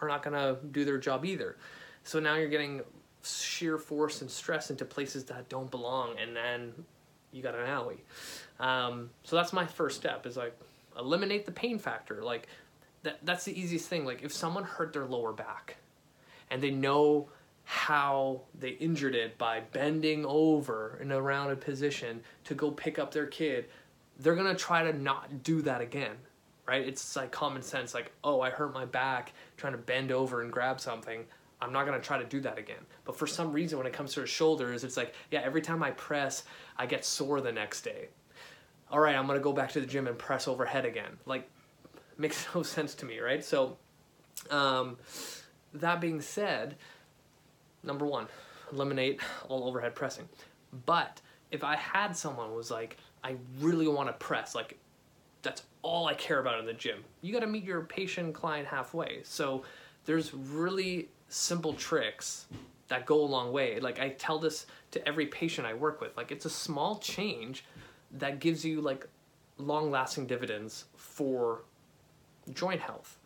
are not going to do their job either. So now you're getting shear force and stress into places that don't belong, and then you got an owie. Um, so that's my first step is like eliminate the pain factor. Like that that's the easiest thing. Like if someone hurt their lower back and they know how they injured it by bending over in a rounded position to go pick up their kid, they're gonna try to not do that again, right? It's like common sense, like, oh, I hurt my back trying to bend over and grab something. I'm not gonna try to do that again. But for some reason, when it comes to his shoulders, it's like, yeah, every time I press, I get sore the next day. All right, I'm gonna go back to the gym and press overhead again. Like, makes no sense to me, right? So, um, that being said, number one, eliminate all overhead pressing. But if I had someone who was like, I really want to press, like that's all I care about in the gym. You got to meet your patient client halfway. So there's really simple tricks that go a long way. Like I tell this to every patient I work with. Like it's a small change that gives you like long lasting dividends for joint health.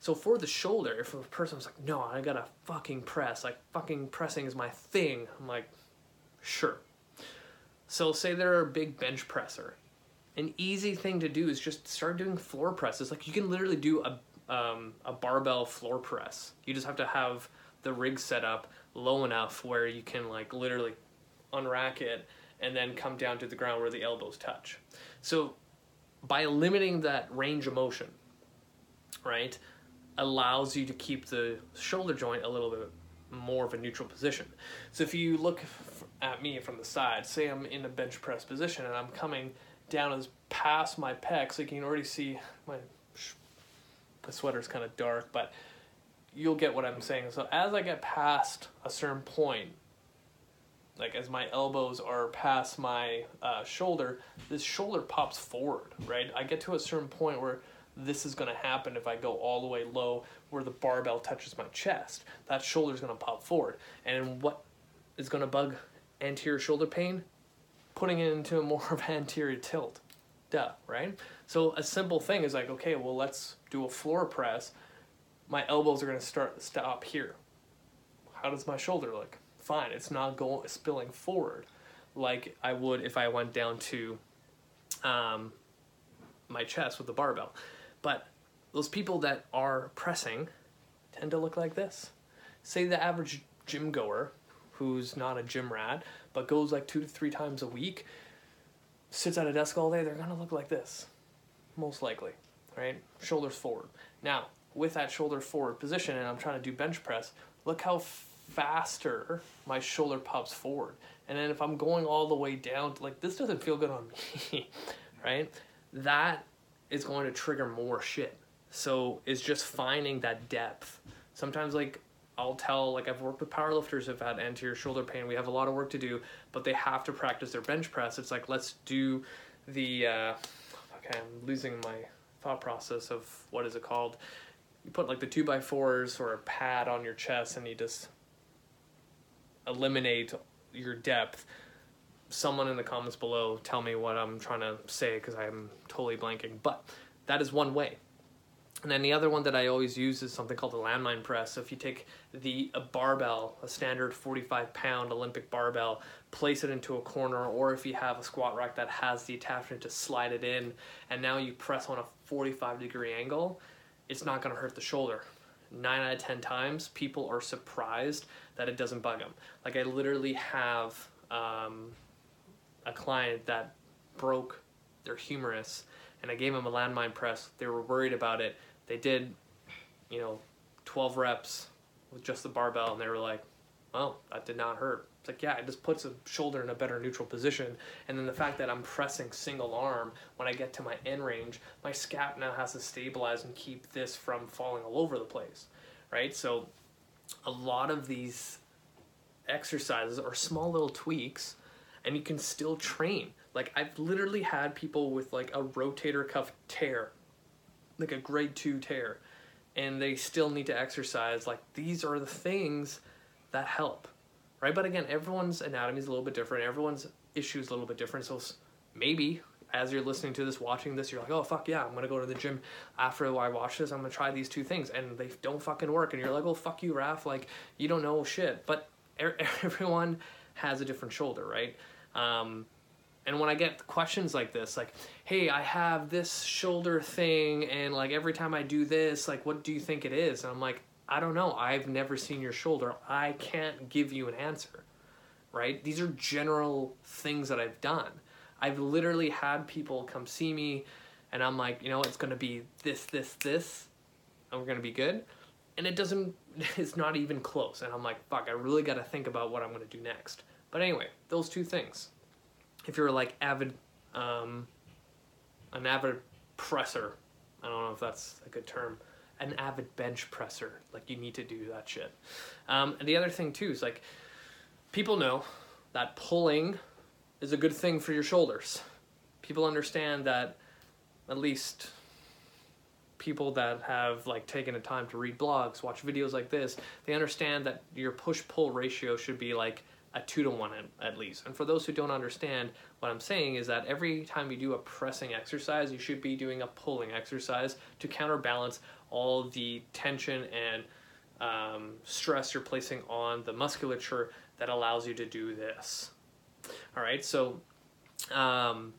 So for the shoulder, if a person's like, no, I gotta fucking press, like fucking pressing is my thing, I'm like, sure. So say they're a big bench presser. An easy thing to do is just start doing floor presses. Like you can literally do a um, a barbell floor press. You just have to have the rig set up low enough where you can like literally unrack it and then come down to the ground where the elbows touch. So by limiting that range of motion, right, allows you to keep the shoulder joint a little bit more of a neutral position. So if you look at me from the side, say I'm in a bench press position and I'm coming down as past my pecs, like you can already see my the sweater's kind of dark, but you'll get what I'm saying. So as I get past a certain point, like as my elbows are past my uh, shoulder, this shoulder pops forward, right? I get to a certain point where this is going to happen if I go all the way low where the barbell touches my chest. That shoulder is going to pop forward. And what is going to bug anterior shoulder pain? Putting it into a more of anterior tilt. Duh, right? So a simple thing is like, okay, well, let's do a floor press. My elbows are going to start stop here. How does my shoulder look? Fine, it's not going spilling forward like I would if I went down to um, my chest with the barbell. But those people that are pressing tend to look like this. Say the average gym goer who's not a gym rat but goes like two to three times a week, sits at a desk all day, they're gonna look like this, most likely, right? Shoulders forward. Now, with that shoulder forward position, and I'm trying to do bench press, look how faster my shoulder pops forward. And then if I'm going all the way down, like this doesn't feel good on me, right? That is going to trigger more shit. So it's just finding that depth. Sometimes like I'll tell like I've worked with powerlifters who've had anterior shoulder pain. We have a lot of work to do, but they have to practice their bench press. It's like let's do the uh, okay. I'm losing my thought process of what is it called. You put like the two by fours or a pad on your chest, and you just eliminate your depth. Someone in the comments below tell me what I'm trying to say because I'm totally blanking. But that is one way. And then the other one that I always use is something called a landmine press. So if you take the a barbell, a standard 45 pound Olympic barbell, place it into a corner, or if you have a squat rack that has the attachment to slide it in, and now you press on a 45 degree angle, it's not going to hurt the shoulder. Nine out of 10 times, people are surprised that it doesn't bug them. Like I literally have um, a client that broke their humerus and I gave them a landmine press. They were worried about it they did, you know, 12 reps with just the barbell, and they were like, "Oh, that did not hurt." It's like, yeah, it just puts the shoulder in a better neutral position, and then the fact that I'm pressing single arm when I get to my end range, my scap now has to stabilize and keep this from falling all over the place, right? So, a lot of these exercises are small little tweaks and you can still train. Like I've literally had people with like a rotator cuff tear like a grade two tear and they still need to exercise like these are the things that help right? But again everyone's anatomy is a little bit different. Everyone's issue is a little bit different. So maybe as you're listening to this watching this you're like oh fuck yeah i'm gonna go to the gym after i watch this. I'm gonna try these two things. And they don't fucking work. And you're like oh fuck you Raf like you don't know shit. But everyone has a different shoulder right? Um, and when I get questions like this, like, hey, I have this shoulder thing, and like every time I do this, like, what do you think it is? And I'm like, I don't know. I've never seen your shoulder. I can't give you an answer, right? These are general things that I've done. I've literally had people come see me, and I'm like, you know, it's going to be this, this, this, and we're going to be good. And it doesn't, it's not even close. And I'm like, fuck, I really got to think about what I'm going to do next. But anyway, those two things if you're like avid, um, an avid presser, I don't know if that's a good term, an avid bench presser, like you need to do that shit. Um, and the other thing too is like, people know that pulling is a good thing for your shoulders. People understand that at least people that have like taken the time to read blogs, watch videos like this, they understand that your push pull ratio should be like a two to one at, at least. And for those who don't understand, what I'm saying is that every time you do a pressing exercise, you should be doing a pulling exercise to counterbalance all the tension and um, stress you're placing on the musculature that allows you to do this. All right, so um,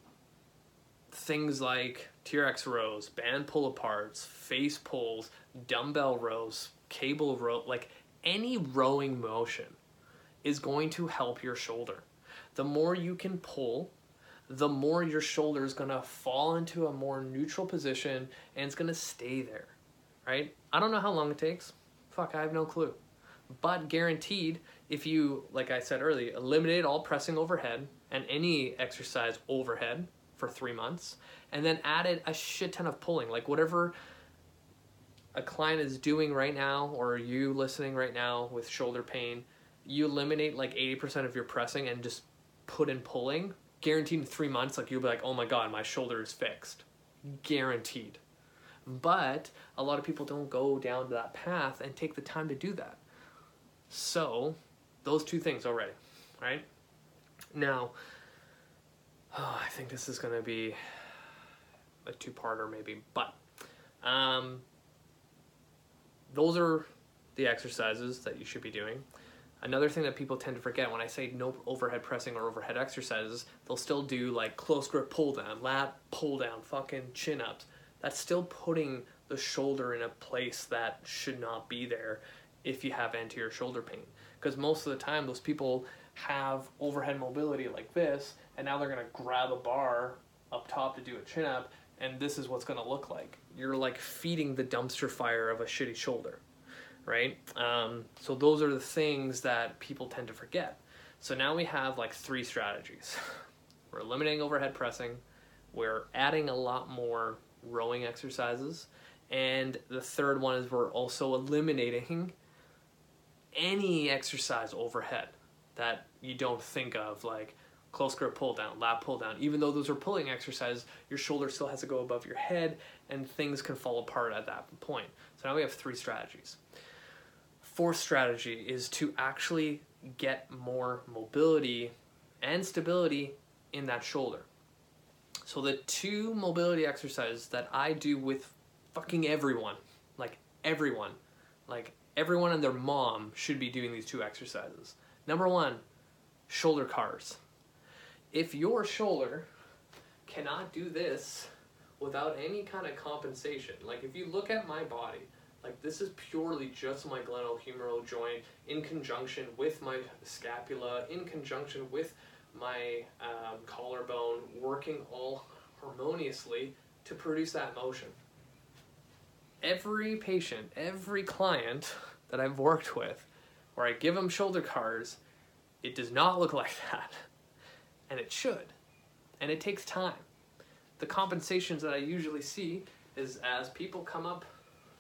things like TRX rows, band pull aparts, face pulls, dumbbell rows, cable row, like any rowing motion is going to help your shoulder. The more you can pull, the more your shoulder is going to fall into a more neutral position and it's going to stay there, right? I don't know how long it takes. Fuck, I have no clue. But guaranteed, if you, like I said earlier, eliminate all pressing overhead and any exercise overhead for three months, and then added a shit ton of pulling, like whatever a client is doing right now, or you listening right now with shoulder pain, you eliminate like 80% of your pressing and just put in pulling, guaranteed in three months, like you'll be like, oh my god, my shoulder is fixed. Guaranteed. But a lot of people don't go down that path and take the time to do that. So, those two things already, right? Now, oh, I think this is going to be a two parter maybe, but um, those are the exercises that you should be doing. Another thing that people tend to forget when I say no overhead pressing or overhead exercises, they'll still do like close grip pull down, lat pull down, fucking chin ups. That's still putting the shoulder in a place that should not be there if you have anterior shoulder pain. Because most of the time, those people have overhead mobility like this, and now they're gonna grab a bar up top to do a chin up, and this is what's gonna look like. You're like feeding the dumpster fire of a shitty shoulder right? Um, so those are the things that people tend to forget. So now we have like three strategies. We're eliminating overhead pressing. We're adding a lot more rowing exercises. And the third one is we're also eliminating any exercise overhead that you don't think of, like close grip pull down, lat pull down. Even though those are pulling exercises, your shoulder still has to go above your head and things can fall apart at that point. So now we have three strategies fourth strategy is to actually get more mobility and stability in that shoulder. So the two mobility exercises that I do with fucking everyone, like everyone, like everyone and their mom should be doing these two exercises. Number one, shoulder CARs. If your shoulder cannot do this without any kind of compensation, like if you look at my body, like this is purely just my glenohumeral joint in conjunction with my scapula, in conjunction with my um, collarbone, working all harmoniously to produce that motion. Every patient, every client that I've worked with, where I give them shoulder CARs, it does not look like that. And it should. And it takes time. The compensations that I usually see is as people come up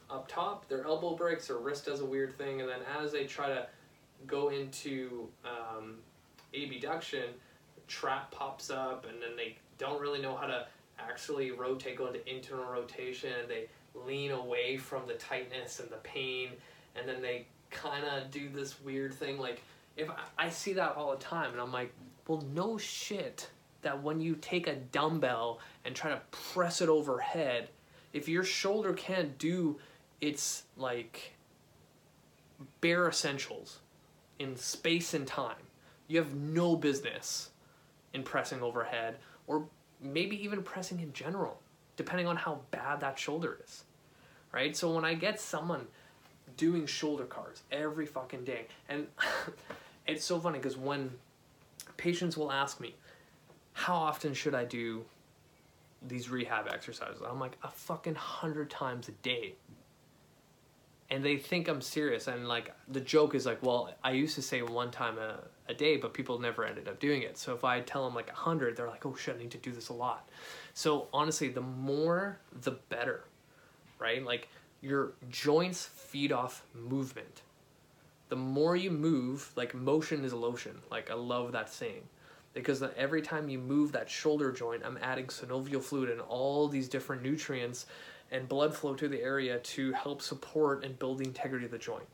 up top, their elbow breaks, their wrist does a weird thing, and then as they try to go into um, abduction, trap pops up, and then they don't really know how to actually rotate, go into internal rotation, and they lean away from the tightness and the pain, and then they kind of do this weird thing. Like, if I, I see that all the time, and I'm like, well, no shit that when you take a dumbbell and try to press it overhead, if your shoulder can't do it's like bare essentials in space and time. You have no business in pressing overhead or maybe even pressing in general, depending on how bad that shoulder is. Right? So when I get someone doing shoulder CARs every fucking day, and it's so funny because when patients will ask me, how often should I do these rehab exercises? I'm like, a fucking hundred times a day and they think I'm serious. And like the joke is like, well, I used to say one time a, a day, but people never ended up doing it. So if I tell them like a hundred, they're like, oh shit, I need to do this a lot. So honestly, the more the better, right? Like your joints feed off movement. The more you move, like motion is lotion. Like I love that saying. Because every time you move that shoulder joint, I'm adding synovial fluid and all these different nutrients and blood flow to the area to help support and build the integrity of the joint.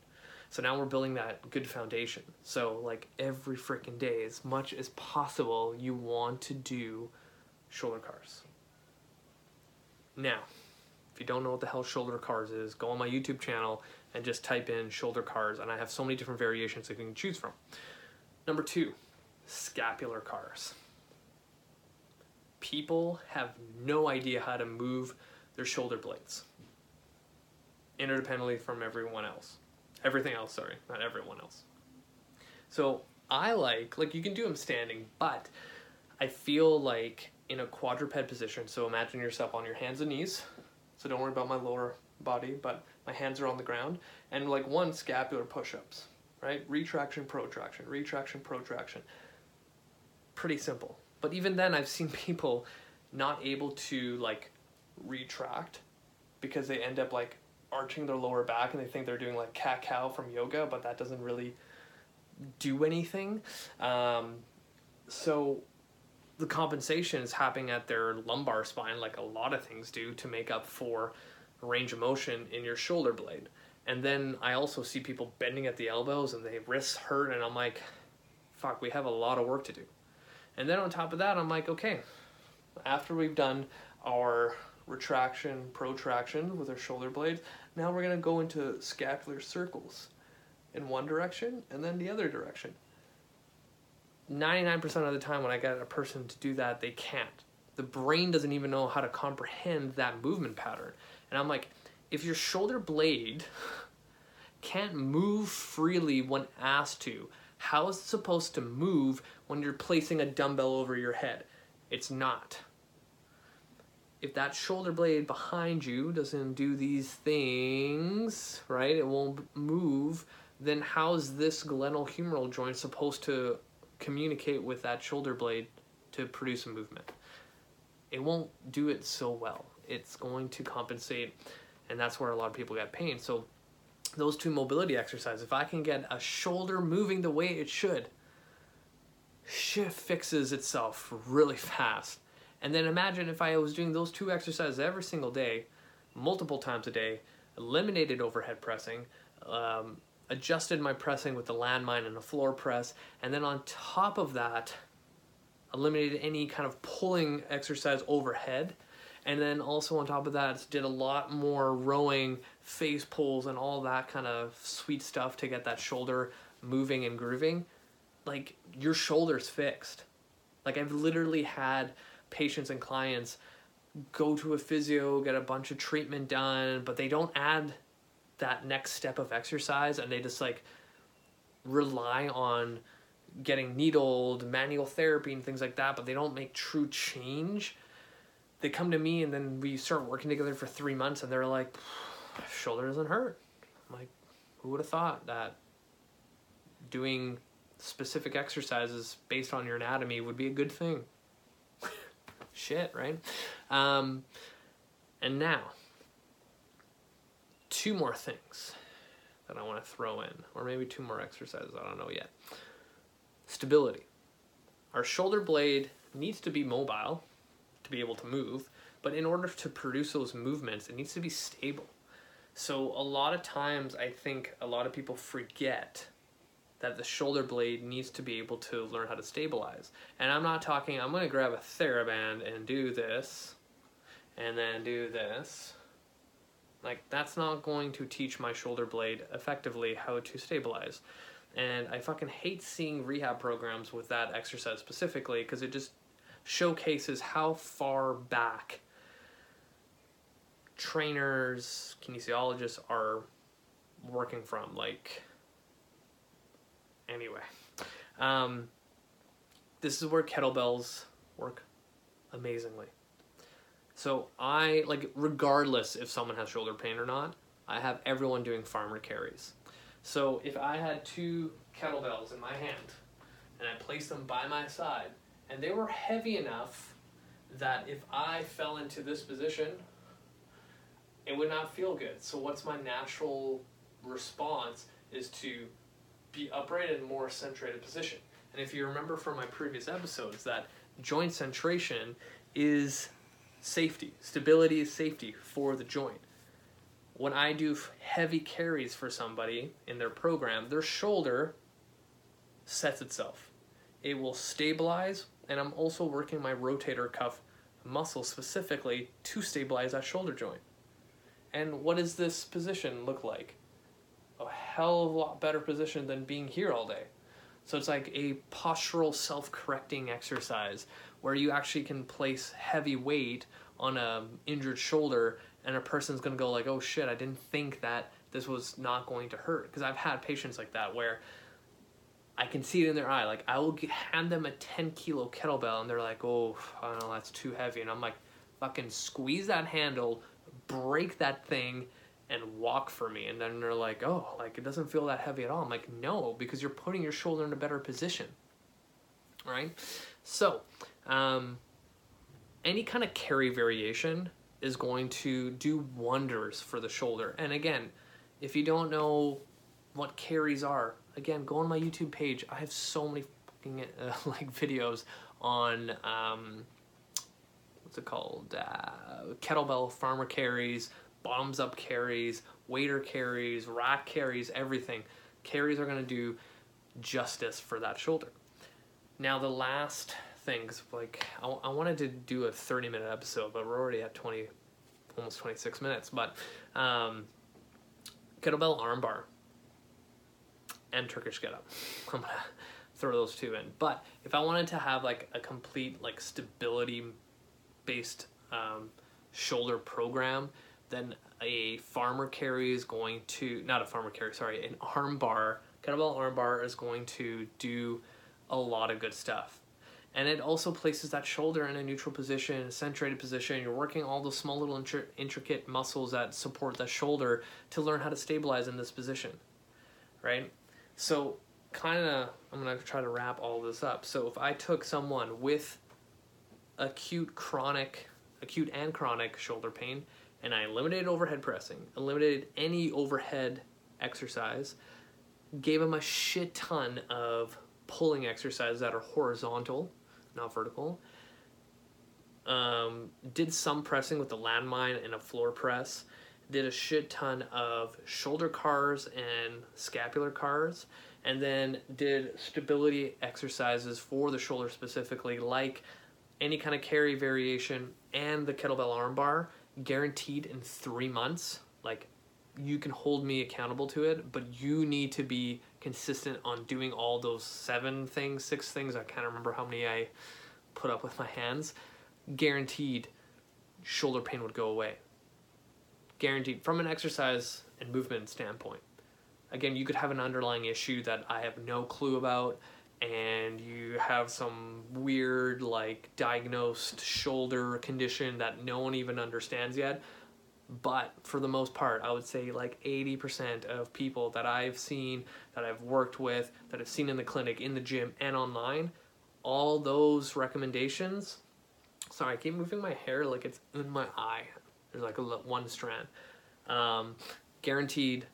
So now we're building that good foundation. So like every freaking day, as much as possible, you want to do shoulder CARs. Now, if you don't know what the hell shoulder CARs is, go on my YouTube channel and just type in shoulder CARs, and I have so many different variations that you can choose from. Number two, scapular CARs. People have no idea how to move their shoulder blades interdependently from everyone else. Everything else, sorry, not everyone else. So I like, like you can do them standing, but I feel like in a quadruped position, so imagine yourself on your hands and knees. So don't worry about my lower body, but my hands are on the ground, and like one scapular push ups, right? Retraction, protraction, retraction, protraction. Pretty simple. But even then, I've seen people not able to like retract because they end up like arching their lower back and they think they're doing like cat cow from yoga, but that doesn't really do anything. Um, so the compensation is happening at their lumbar spine, like a lot of things do, to make up for range of motion in your shoulder blade. And then I also see people bending at the elbows and their wrists hurt, and I'm like, fuck, we have a lot of work to do. And then on top of that, I'm like, okay, after we've done our retraction, protraction with our shoulder blades, now we're gonna go into scapular circles in one direction and then the other direction. 99% of the time when I get a person to do that, they can't. The brain doesn't even know how to comprehend that movement pattern. And I'm like, if your shoulder blade can't move freely when asked to, how is it supposed to move when you're placing a dumbbell over your head? It's not. If that shoulder blade behind you doesn't do these things, right, it won't move, then how's this glenohumeral joint supposed to communicate with that shoulder blade to produce a movement? It won't do it so well. It's going to compensate, and that's where a lot of people get pain. So, those two mobility exercises, if I can get a shoulder moving the way it should, shit fixes itself really fast. And then imagine if I was doing those two exercises every single day, multiple times a day, eliminated overhead pressing, um, adjusted my pressing with the landmine and a floor press, and then on top of that, eliminated any kind of pulling exercise overhead. And then also on top of that, did a lot more rowing, face pulls, and all that kind of sweet stuff to get that shoulder moving and grooving. Like your shoulder's fixed. Like I've literally had patients and clients go to a physio, get a bunch of treatment done, but they don't add that next step of exercise and they just like rely on getting needled, manual therapy, and things like that, but they don't make true change. They come to me and then we start working together for three months and they're like, shoulder doesn't hurt. I'm like, who would have thought that doing specific exercises based on your anatomy would be a good thing? Shit, right? Um, and now, two more things that I want to throw in, or maybe two more exercises, I don't know yet. Stability. Our shoulder blade needs to be mobile to be able to move, but in order to produce those movements, it needs to be stable. So, a lot of times, I think a lot of people forget that the shoulder blade needs to be able to learn how to stabilize. And I'm not talking, I'm to grab a TheraBand and do this, and then do this. Like, that's not going to teach my shoulder blade effectively how to stabilize. And I fucking hate seeing rehab programs with that exercise specifically because it just showcases how far back trainers, kinesiologists are working from. Like, anyway, um, this is where kettlebells work amazingly. So I like regardless if someone has shoulder pain or not, I have everyone doing farmer carries. So if I had two kettlebells in my hand and I placed them by my side and they were heavy enough that if I fell into this position, it would not feel good. So what's my natural response is to be upright in more centrated position. And if you remember from my previous episodes that joint centration is safety. Stability is safety for the joint. When I do heavy carries for somebody in their program, their shoulder sets itself. It will stabilize, and I'm also working my rotator cuff muscle specifically to stabilize that shoulder joint. And what does this position look like? Hell of a lot better position than being here all day. So it's like a postural self correcting exercise where you actually can place heavy weight on a injured shoulder and a person's to go like, "Oh shit, I didn't think that this was not going to hurt." Because I've had patients like that where I can see it in their eye. Like I will hand them a 10 kilo kettlebell and they're like, "Oh, I don't know, that's too heavy." And I'm like, "Fucking squeeze that handle, break that thing." And walk for me. And then they're like oh like it doesn't feel that heavy at all. I'm like no because you're putting your shoulder in a better position. Right? So um, any kind of carry variation is going to do wonders for the shoulder. And again if you don't know what carries are again go on my youtube page. I have so many fucking uh, like videos on um, what's it called? Uh, kettlebell farmer carries bottoms up carries, waiter carries, rack carries, everything. Carries are going to do justice for that shoulder. Now, the last things, like, I, I wanted to do a 30 minute episode, but we're already at 20, almost 26 minutes. But um, kettlebell armbar and Turkish get up. I'm going to throw those two in. But if I wanted to have like a complete, like, stability based um, shoulder program, then a farmer carry is going to not a farmer carry sorry an arm bar kettlebell arm bar is going to do a lot of good stuff. And it also places that shoulder in a neutral position a centrated position. You're working all those small little intri- intricate muscles that support the shoulder to learn how to stabilize in this position right? So kind of i'm going to try to wrap all this up. So if i took someone with acute chronic acute and chronic shoulder pain and I eliminated overhead pressing, eliminated any overhead exercise, gave him a shit ton of pulling exercises that are horizontal, not vertical. Um, did some pressing with the landmine and a floor press. Did a shit ton of shoulder CARs and scapular CARs, and then did stability exercises for the shoulder specifically, like any kind of carry variation and the kettlebell armbar guaranteed in three months. Like you can hold me accountable to it, but you need to be consistent on doing all those seven things, six things. I can't remember how many I put up with my hands. Guaranteed, shoulder pain would go away. Guaranteed from an exercise and movement standpoint. Again, you could have an underlying issue that I have no clue about and you have some weird like diagnosed shoulder condition that no one even understands yet. But for the most part i would say like 80% of people that i've seen that i've worked with that i've seen in the clinic in the gym and online all those recommendations sorry i keep moving my hair like it's in my eye. There's like a one strand. Um, guaranteed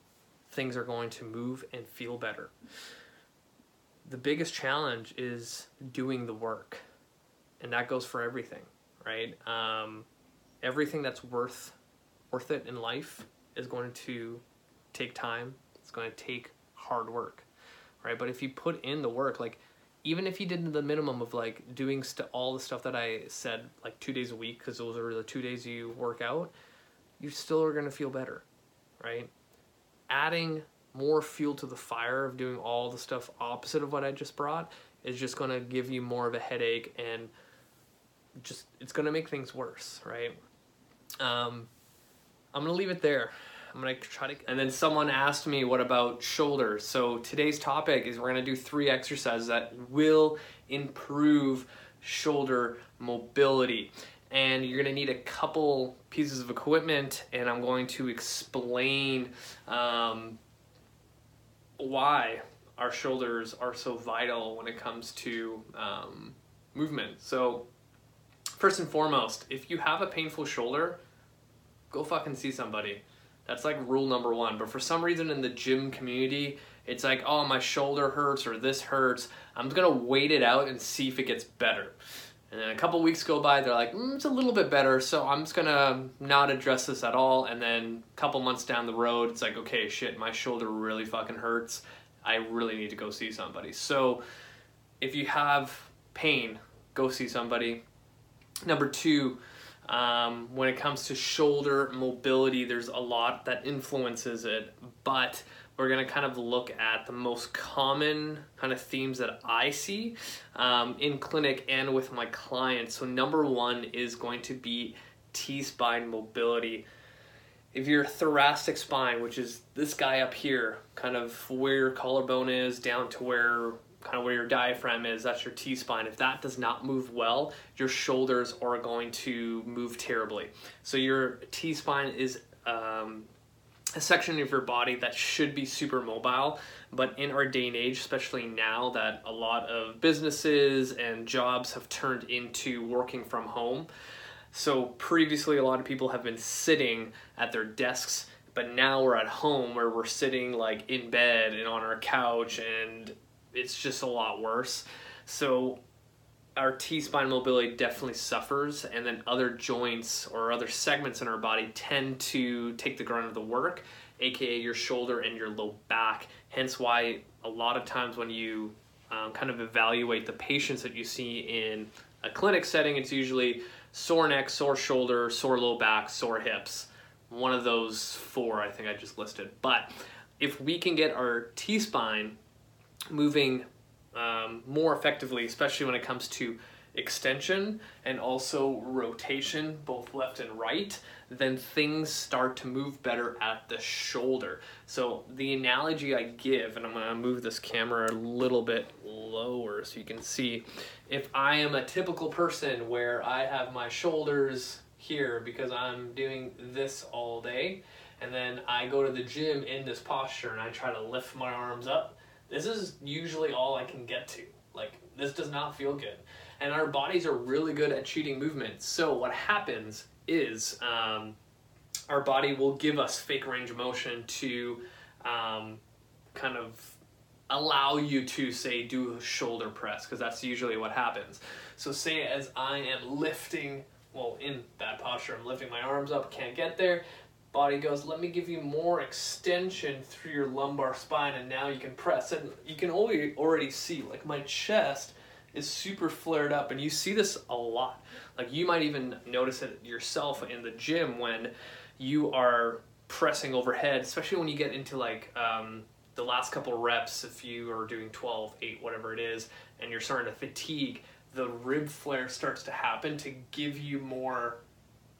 things are going to move and feel better the biggest challenge is doing the work and that goes for everything right? Um, everything that's worth worth it in life is going to take time it's going to take hard work right? But if you put in the work like even if you did the minimum of like doing st- all the stuff that i said like two days a week because those are the two days you work out you still are going to feel better right? Adding more fuel to the fire of doing all the stuff opposite of what I just brought is just going to give you more of a headache and just it's going to make things worse, right? Um, I'm going to leave it there. I'm going to try to and then someone asked me what about shoulders. So today's topic is we're going to do three exercises that will improve shoulder mobility and you're going to need a couple pieces of equipment and i'm going to explain um, why our shoulders are so vital when it comes to um, movement. So, first and foremost, if you have a painful shoulder, go fucking see somebody. That's like rule number one. But for some reason in the gym community, it's like, oh, my shoulder hurts or this hurts. I'm gonna wait it out and see if it gets better. And then a couple weeks go by, they're like, mm, it's a little bit better, so I'm just gonna not address this at all. And then a couple months down the road, it's like, okay, shit, my shoulder really fucking hurts. I really need to go see somebody. So if you have pain, go see somebody. Number two, um, when it comes to shoulder mobility, there's a lot that influences it, but we're going to kind of look at the most common kind of themes that I see um, in clinic and with my clients. So, number one is going to be T spine mobility. If your thoracic spine, which is this guy up here, kind of where your collarbone is down to where kind of where your diaphragm is, that's your T spine. If that does not move well, your shoulders are going to move terribly. So your T spine is um, a section of your body that should be super mobile, but in our day and age, especially now that a lot of businesses and jobs have turned into working from home. So previously, a lot of people have been sitting at their desks but now we're at home where we're sitting like in bed and on our couch and it's just a lot worse. So our T spine mobility definitely suffers, and then other joints or other segments in our body tend to take the grunt of the work, aka your shoulder and your low back. Hence, why a lot of times when you um, kind of evaluate the patients that you see in a clinic setting, it's usually sore neck, sore shoulder, sore low back, sore hips. One of those four, I think I just listed. But if we can get our T spine moving um, more effectively, especially when it comes to extension and also rotation, both left and right, then things start to move better at the shoulder. So the analogy I give, and I'm gonna move this camera a little bit lower so you can see, if I am a typical person where I have my shoulders here because I'm doing this all day, and then I go to the gym in this posture and I try to lift my arms up, this is usually all I can get to. Like, this does not feel good. And our bodies are really good at cheating movement. So, what happens is um, our body will give us fake range of motion to um, kind of allow you to, say, do a shoulder press, because that's usually what happens. So, say as I am lifting, well, in that posture, I'm lifting my arms up, can't get there body goes, let me give you more extension through your lumbar spine, and now you can press. And you can already see, like my chest is super flared up, and you see this a lot. Like you might even notice it yourself in the gym when you are pressing overhead, especially when you get into like um, the last couple reps, if you are doing 12, 8, whatever it is, and you're starting to fatigue, the rib flare starts to happen to give you more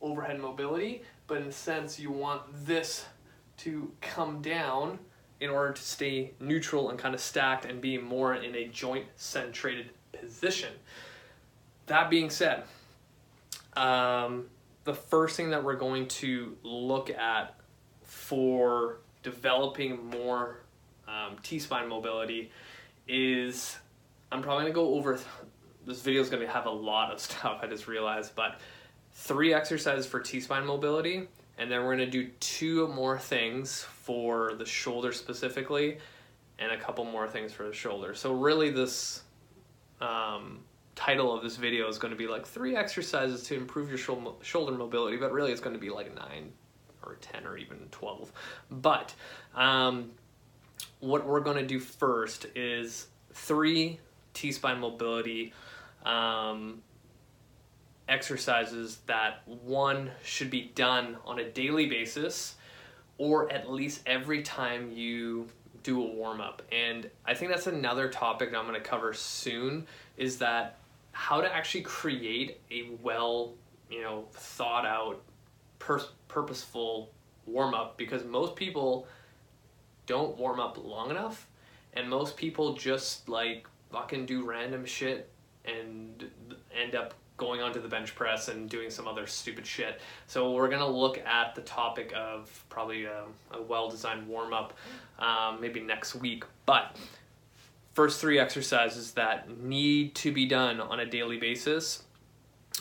overhead mobility, but in a sense you want this to come down in order to stay neutral and kind of stacked and be more in a joint centrated position. That being said, um, the first thing that we're going to look at for developing more um, T spine mobility is I'm probably gonna go over. This video is gonna have a lot of stuff. I just realized, but three exercises for T-spine mobility, and then we're gonna do two more things for the shoulder specifically, and a couple more things for the shoulder. So really this um, title of this video is gonna be like three exercises to improve your shoulder mobility, but really it's gonna be like nine or 10 or even 12. But um, what we're gonna do first is three T-spine mobility um, exercises that one should be done on a daily basis or at least every time you do a warm up. And I think that's another topic that I'm going to cover soon is that how to actually create a well, you know, thought out pur- purposeful warm up because most people don't warm up long enough and most people just like fucking do random shit and end up going onto the bench press and doing some other stupid shit. So we're gonna look at the topic of probably a, a well-designed warm-up um, maybe next week. But first three exercises that need to be done on a daily basis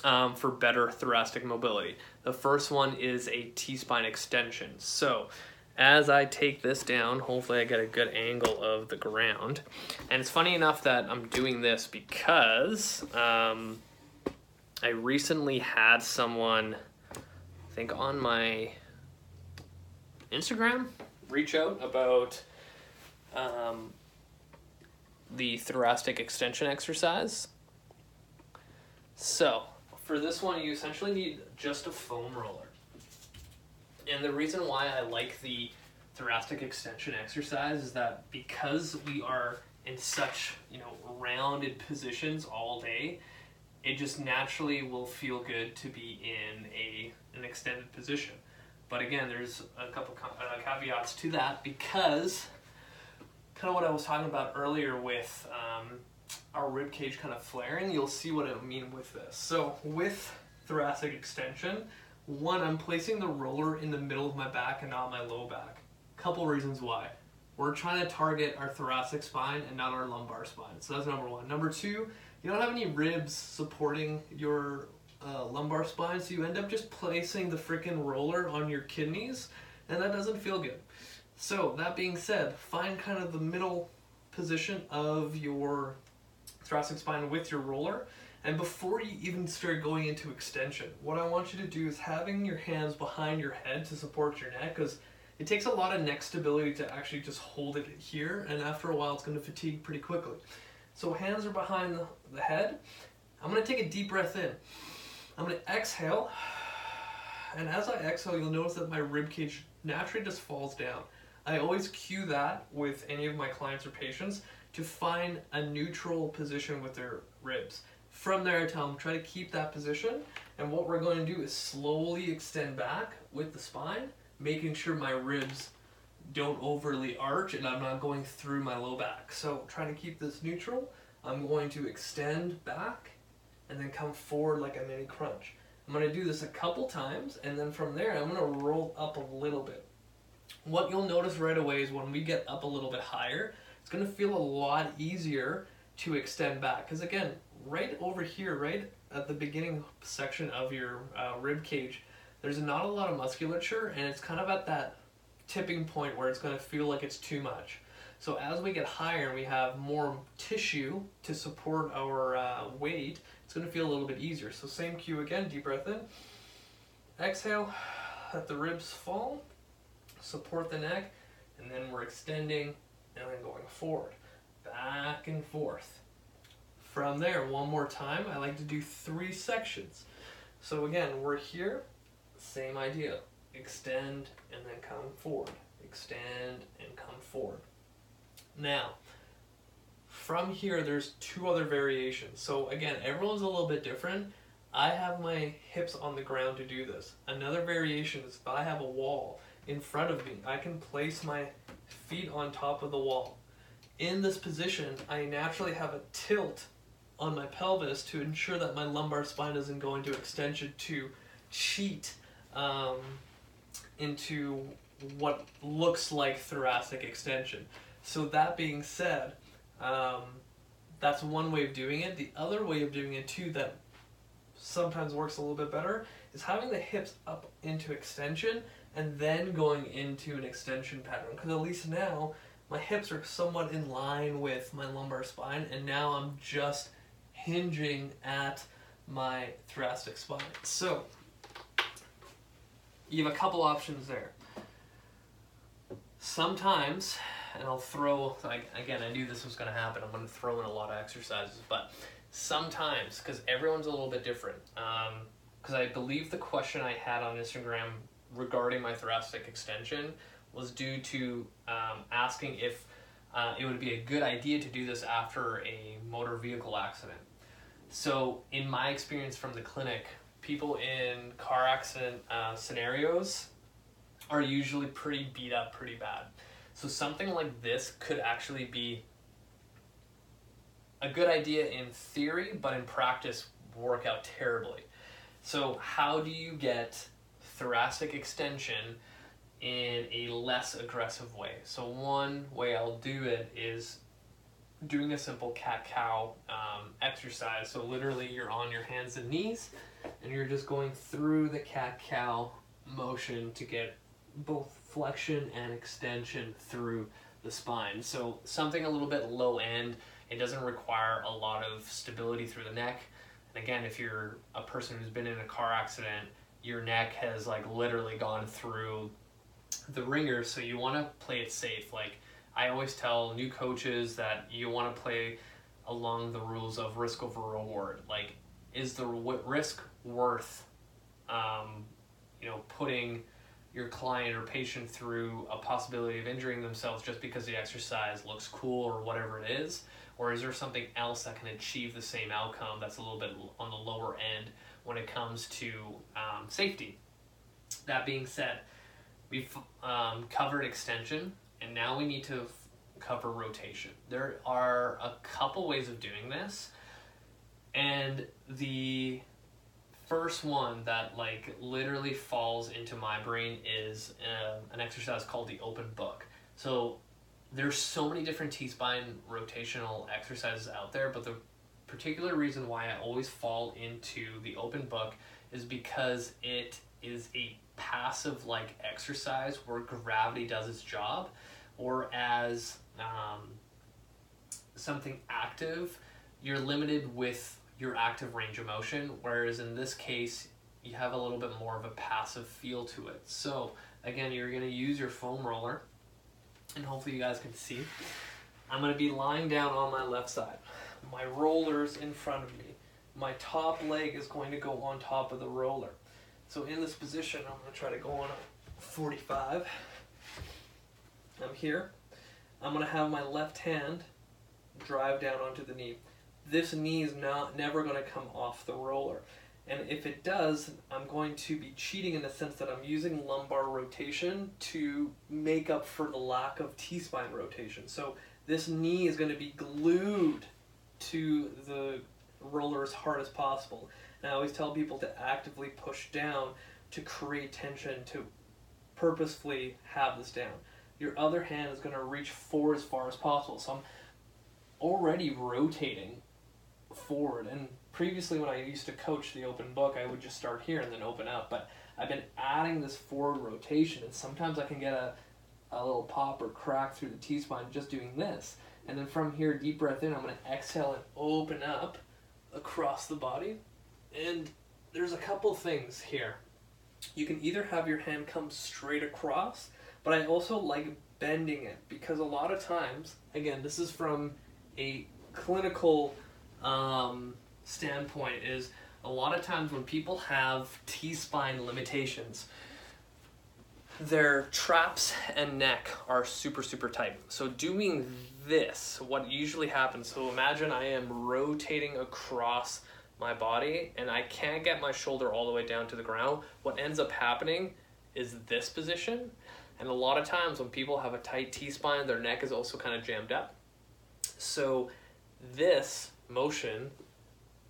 um, for better thoracic mobility. The first one is a T-spine extension. So as I take this down, hopefully I get a good angle of the ground. And it's funny enough that I'm doing this because um, I recently had someone, I think on my Instagram, reach out about um, the thoracic extension exercise. So, for this one, you essentially need just a foam roller. And the reason why I like the thoracic extension exercise is that because we are in such, you know, rounded positions all day, it just naturally will feel good to be in a an extended position. But again, there's a couple uh, caveats to that because kind of what I was talking about earlier with um, our rib cage kind of flaring, you'll see what I mean with this. So with thoracic extension, one, I'm placing the roller in the middle of my back and not my low back. Couple reasons why. We're trying to target our thoracic spine and not our lumbar spine. So that's number one. Number two, you don't have any ribs supporting your uh, lumbar spine, so you end up just placing the freaking roller on your kidneys, and that doesn't feel good. So, that being said, find kind of the middle position of your thoracic spine with your roller. And before you even start going into extension, what I want you to do is having your hands behind your head to support your neck because it takes a lot of neck stability to actually just hold it here, and after a while, it's going to fatigue pretty quickly. So, hands are behind the, head. I'm to take a deep breath in. I'm to exhale, and as I exhale, you'll notice that my rib cage naturally just falls down. I always cue that with any of my clients or patients to find a neutral position with their ribs. From there, I tell them try to keep that position, and what we're going to do is slowly extend back with the spine, making sure my ribs don't overly arch and I'm not going through my low back. So trying to keep this neutral, I'm going to extend back and then come forward like a mini crunch. I'm going to do this a couple times and then from there I'm going to roll up a little bit. What you'll notice right away is when we get up a little bit higher, it's going to feel a lot easier to extend back. Because again, right over here, right at the beginning section of your uh, rib cage, there's not a lot of musculature and it's kind of at that tipping point where it's going to feel like it's too much. So as we get higher and we have more tissue to support our uh, weight, it's going to feel a little bit easier. So same cue again, deep breath in. Exhale, let the ribs fall, support the neck, and then we're extending and then going forward, back and forth. From there, one more time, I like to do three sections. So again, we're here, same idea. Extend and then come forward. Extend and come forward. Now, from here, there's two other variations. So again, everyone's a little bit different. I have my hips on the ground to do this. Another variation is if I have a wall in front of me, I can place my feet on top of the wall. In this position, I naturally have a tilt on my pelvis to ensure that my lumbar spine isn't going to extension to cheat um, into what looks like thoracic extension. So that being said, um, that's one way of doing it. The other way of doing it too that sometimes works a little bit better is having the hips up into extension and then going into an extension pattern. Because at least now my hips are somewhat in line with my lumbar spine, and now I'm just hinging at my thoracic spine. So you have a couple options there. Sometimes, and I'll throw, again, I knew this was going to happen. I'm going to throw in a lot of exercises, but sometimes, because everyone's a little bit different, because um, I believe the question I had on Instagram regarding my thoracic extension was due to um, asking if uh, it would be a good idea to do this after a motor vehicle accident. So, in my experience from the clinic, people in car accident uh, scenarios are usually pretty beat up pretty bad. So something like this could actually be a good idea in theory, but in practice work out terribly. So how do you get thoracic extension in a less aggressive way? So one way I'll do it is doing a simple cat-cow um, exercise. So literally you're on your hands and knees and you're just going through the cat-cow motion to get both flexion and extension through the spine. So something a little bit low end. It doesn't require a lot of stability through the neck. And again, if you're a person who's been in a car accident, your neck has like literally gone through the ringer, so you want to play it safe. Like I always tell new coaches that you want to play along the rules of risk over reward. Like, is the risk worth, um, you know, putting your client or patient through a possibility of injuring themselves just because the exercise looks cool or whatever it is? Or is there something else that can achieve the same outcome that's a little bit on the lower end when it comes to um, safety? That being said, we've um, covered extension and now we need to cover rotation. There are a couple ways of doing this. And the first one that like literally falls into my brain is uh, an exercise called the open book. So there's so many different T-spine rotational exercises out there, but the particular reason why I always fall into the open book is because it is a passive like exercise where gravity does its job or as um, something active you're limited with your active range of motion, whereas in this case, you have a little bit more of a passive feel to it. So again, you're gonna use your foam roller, and hopefully you guys can see. I'm gonna be lying down on my left side. My roller's in front of me. My top leg is going to go on top of the roller. So in this position, I'm gonna try to go on a 45. I'm here. I'm gonna have my left hand drive down onto the knee this knee is not never going to come off the roller. And if it does, I'm going to be cheating in the sense that I'm using lumbar rotation to make up for the lack of T-spine rotation. So this knee is going to be glued to the roller as hard as possible. And I always tell people to actively push down to create tension to purposefully have this down. Your other hand is going to reach forward as far as possible. So I'm already rotating forward. And previously, when I used to coach the open book, I would just start here and then open up. But I've been adding this forward rotation, and sometimes I can get a, a little pop or crack through the T spine just doing this. And then from here, deep breath in, I'm going to exhale and open up across the body. And there's a couple things here. You can either have your hand come straight across, but I also like bending it because a lot of times, again, this is from a clinical um, standpoint is a lot of times when people have T-spine limitations, their traps and neck are super, super tight. So doing this, what usually happens, so imagine I am rotating across my body and I can't get my shoulder all the way down to the ground. What ends up happening is this position. And a lot of times when people have a tight T-spine, their neck is also kind of jammed up. So this motion,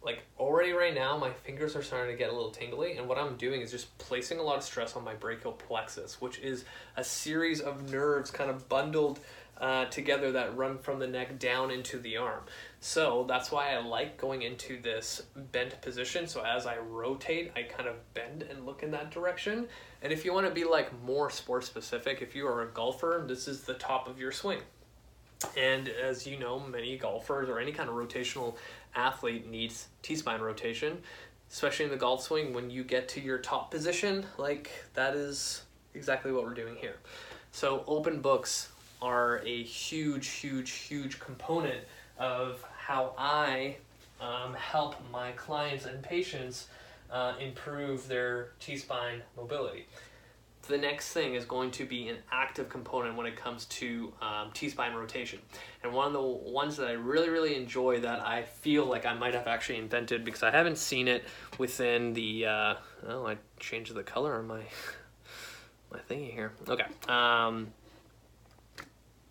like already right now, my fingers are starting to get a little tingly, and what I'm doing is just placing a lot of stress on my brachial plexus, which is a series of nerves kind of bundled uh, together that run from the neck down into the arm. So that's why I like going into this bent position. So as I rotate, I kind of bend and look in that direction. And if you want to be like more sport specific, if you are a golfer, this is the top of your swing. And as you know, many golfers or any kind of rotational athlete needs T spine rotation, especially in the golf swing. When you get to your top position, like that is exactly what we're doing here. So, open books are a huge, huge, huge component of how I um, help my clients and patients uh, improve their T spine mobility the next thing is going to be an active component when it comes to um, T-spine rotation. And one of the ones that I really, really enjoy that I feel like I might have actually invented because I haven't seen it within the, uh, oh, I changed the color on my, my thingy here. Okay. Um,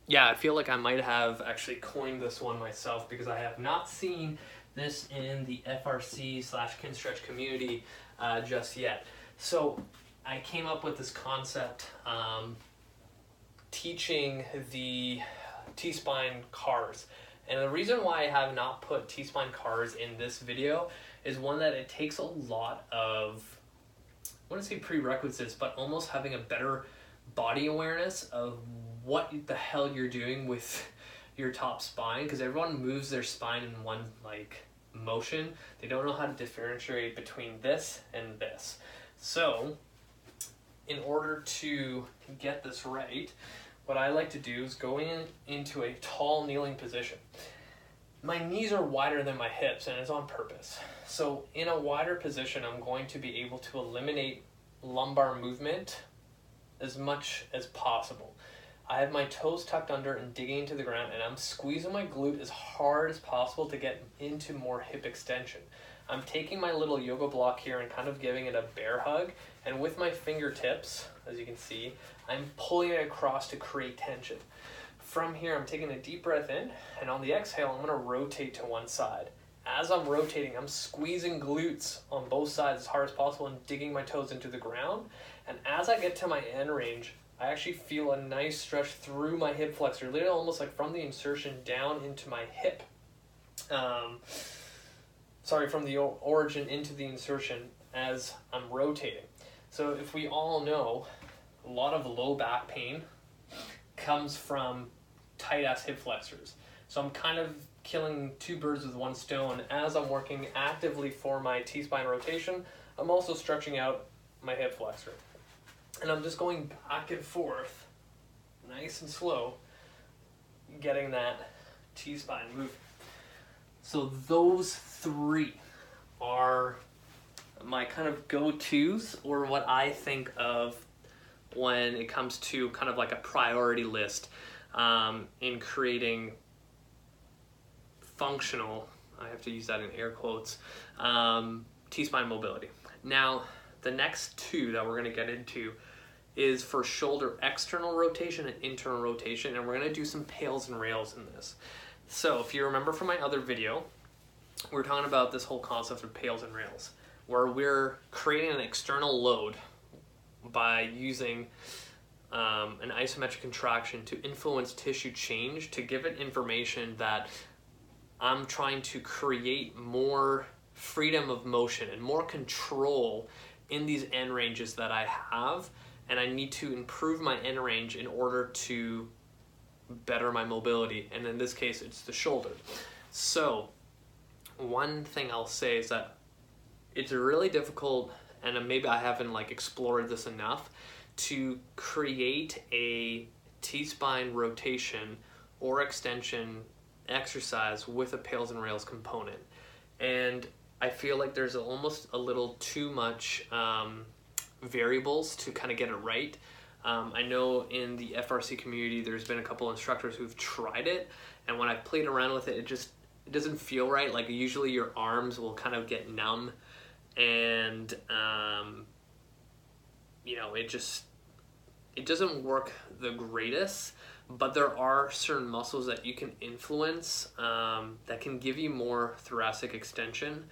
yeah, I feel like I might have actually coined this one myself because I have not seen this in the FRC slash Kinstretch community uh, just yet. So I came up with this concept um, teaching the T-spine CARs. And the reason why I have not put T-spine CARs in this video is one that it takes a lot of, I to say prerequisites, but almost having a better body awareness of what the hell you're doing with your top spine because everyone moves their spine in one like motion. They don't know how to differentiate between this and this. So, in order to get this right, what I like to do is go in into a tall kneeling position. My knees are wider than my hips and it's on purpose. So in a wider position, I'm going to be able to eliminate lumbar movement as much as possible. I have my toes tucked under and digging into the ground and I'm squeezing my glute as hard as possible to get into more hip extension. I'm taking my little yoga block here and kind of giving it a bear hug and with my fingertips, as you can see, I'm pulling it across to create tension. From here, I'm taking a deep breath in and on the exhale, I'm gonna rotate to one side. As I'm rotating, I'm squeezing glutes on both sides as hard as possible and digging my toes into the ground. And as I get to my end range, I actually feel a nice stretch through my hip flexor, literally almost like from the insertion down into my hip. Um, sorry, from the origin into the insertion as I'm rotating. So if we all know, a lot of low back pain comes from tight ass hip flexors. So I'm kind of killing two birds with one stone. As I'm working actively for my T-spine rotation, I'm also stretching out my hip flexor and I'm just going back and forth, nice and slow, getting that T-spine moving. So those three are my kind of go-tos or what I think of when it comes to kind of like a priority list um, in creating functional, I have to use that in air quotes, um, T-spine mobility. Now, the next two that we're going to get into is for shoulder external rotation and internal rotation, and we're gonna do some pails and rails in this. So if you remember from my other video, we are talking about this whole concept of pails and rails, where we're creating an external load by using um, an isometric contraction to influence tissue change to give it information that I'm trying to create more freedom of motion and more control in these end ranges that I have and I need to improve my end range in order to better my mobility. And in this case, it's the shoulder. So, one thing I'll say is that it's really difficult, and maybe I haven't like explored this enough, to create a T-spine rotation or extension exercise with a pails and rails component. And I feel like there's almost a little too much um, variables to kind of get it right. Um, I know in the FRC community, there's been a couple instructors who've tried it, and when I played around with it, it just it doesn't feel right. Like usually your arms will kind of get numb, and um, you know it just it doesn't work the greatest. But there are certain muscles that you can influence um, that can give you more thoracic extension.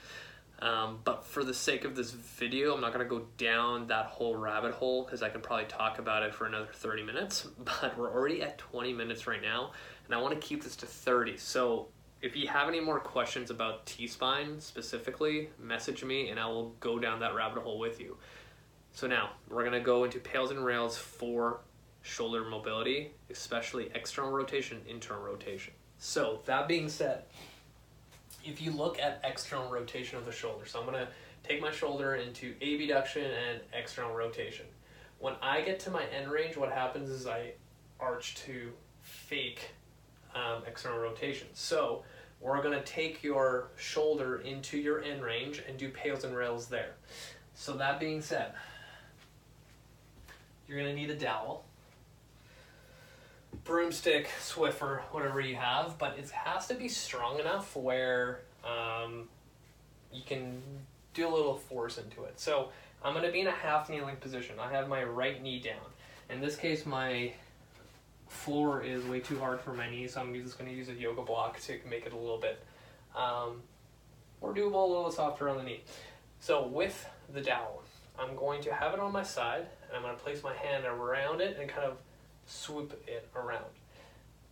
Um, but for the sake of this video, I'm not going to go down that whole rabbit hole because I can probably talk about it for another 30 minutes. But we're already at 20 minutes right now, and I want to keep this to 30. So if you have any more questions about T-spine specifically, message me and I will go down that rabbit hole with you. So now we're going to go into pails and rails for shoulder mobility, especially external rotation, internal rotation. So that being said, if you look at external rotation of the shoulder, so I'm gonna take my shoulder into abduction and external rotation. When I get to my end range, what happens is I arch to fake um, external rotation. So we're gonna take your shoulder into your end range and do pails and rails there. So that being said, you're gonna need a dowel broomstick, Swiffer, whatever you have, but it has to be strong enough where um, you can do a little force into it. So I'm going to be in a half kneeling position. I have my right knee down. In this case, my floor is way too hard for my knee, so I'm just going to use a yoga block to make it a little bit um, more doable, a little softer on the knee. So with the dowel, I'm going to have it on my side, and I'm going to place my hand around it and kind of swoop it around.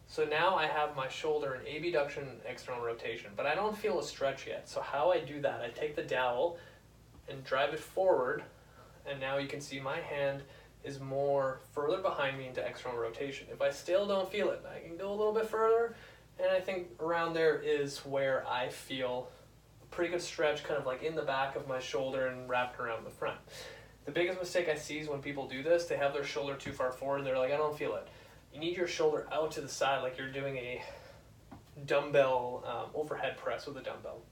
So now I have my shoulder in abduction external rotation, but I don't feel a stretch yet. So how I do that, I take the dowel and drive it forward, and now you can see my hand is more further behind me into external rotation. If I still don't feel it, I can go a little bit further, and I think around there is where I feel a pretty good stretch, kind of like in the back of my shoulder and wrapped around the front. The biggest mistake I see is when people do this, they have their shoulder too far forward and they're like, I don't feel it. You need your shoulder out to the side like you're doing a dumbbell um, overhead press with a dumbbell.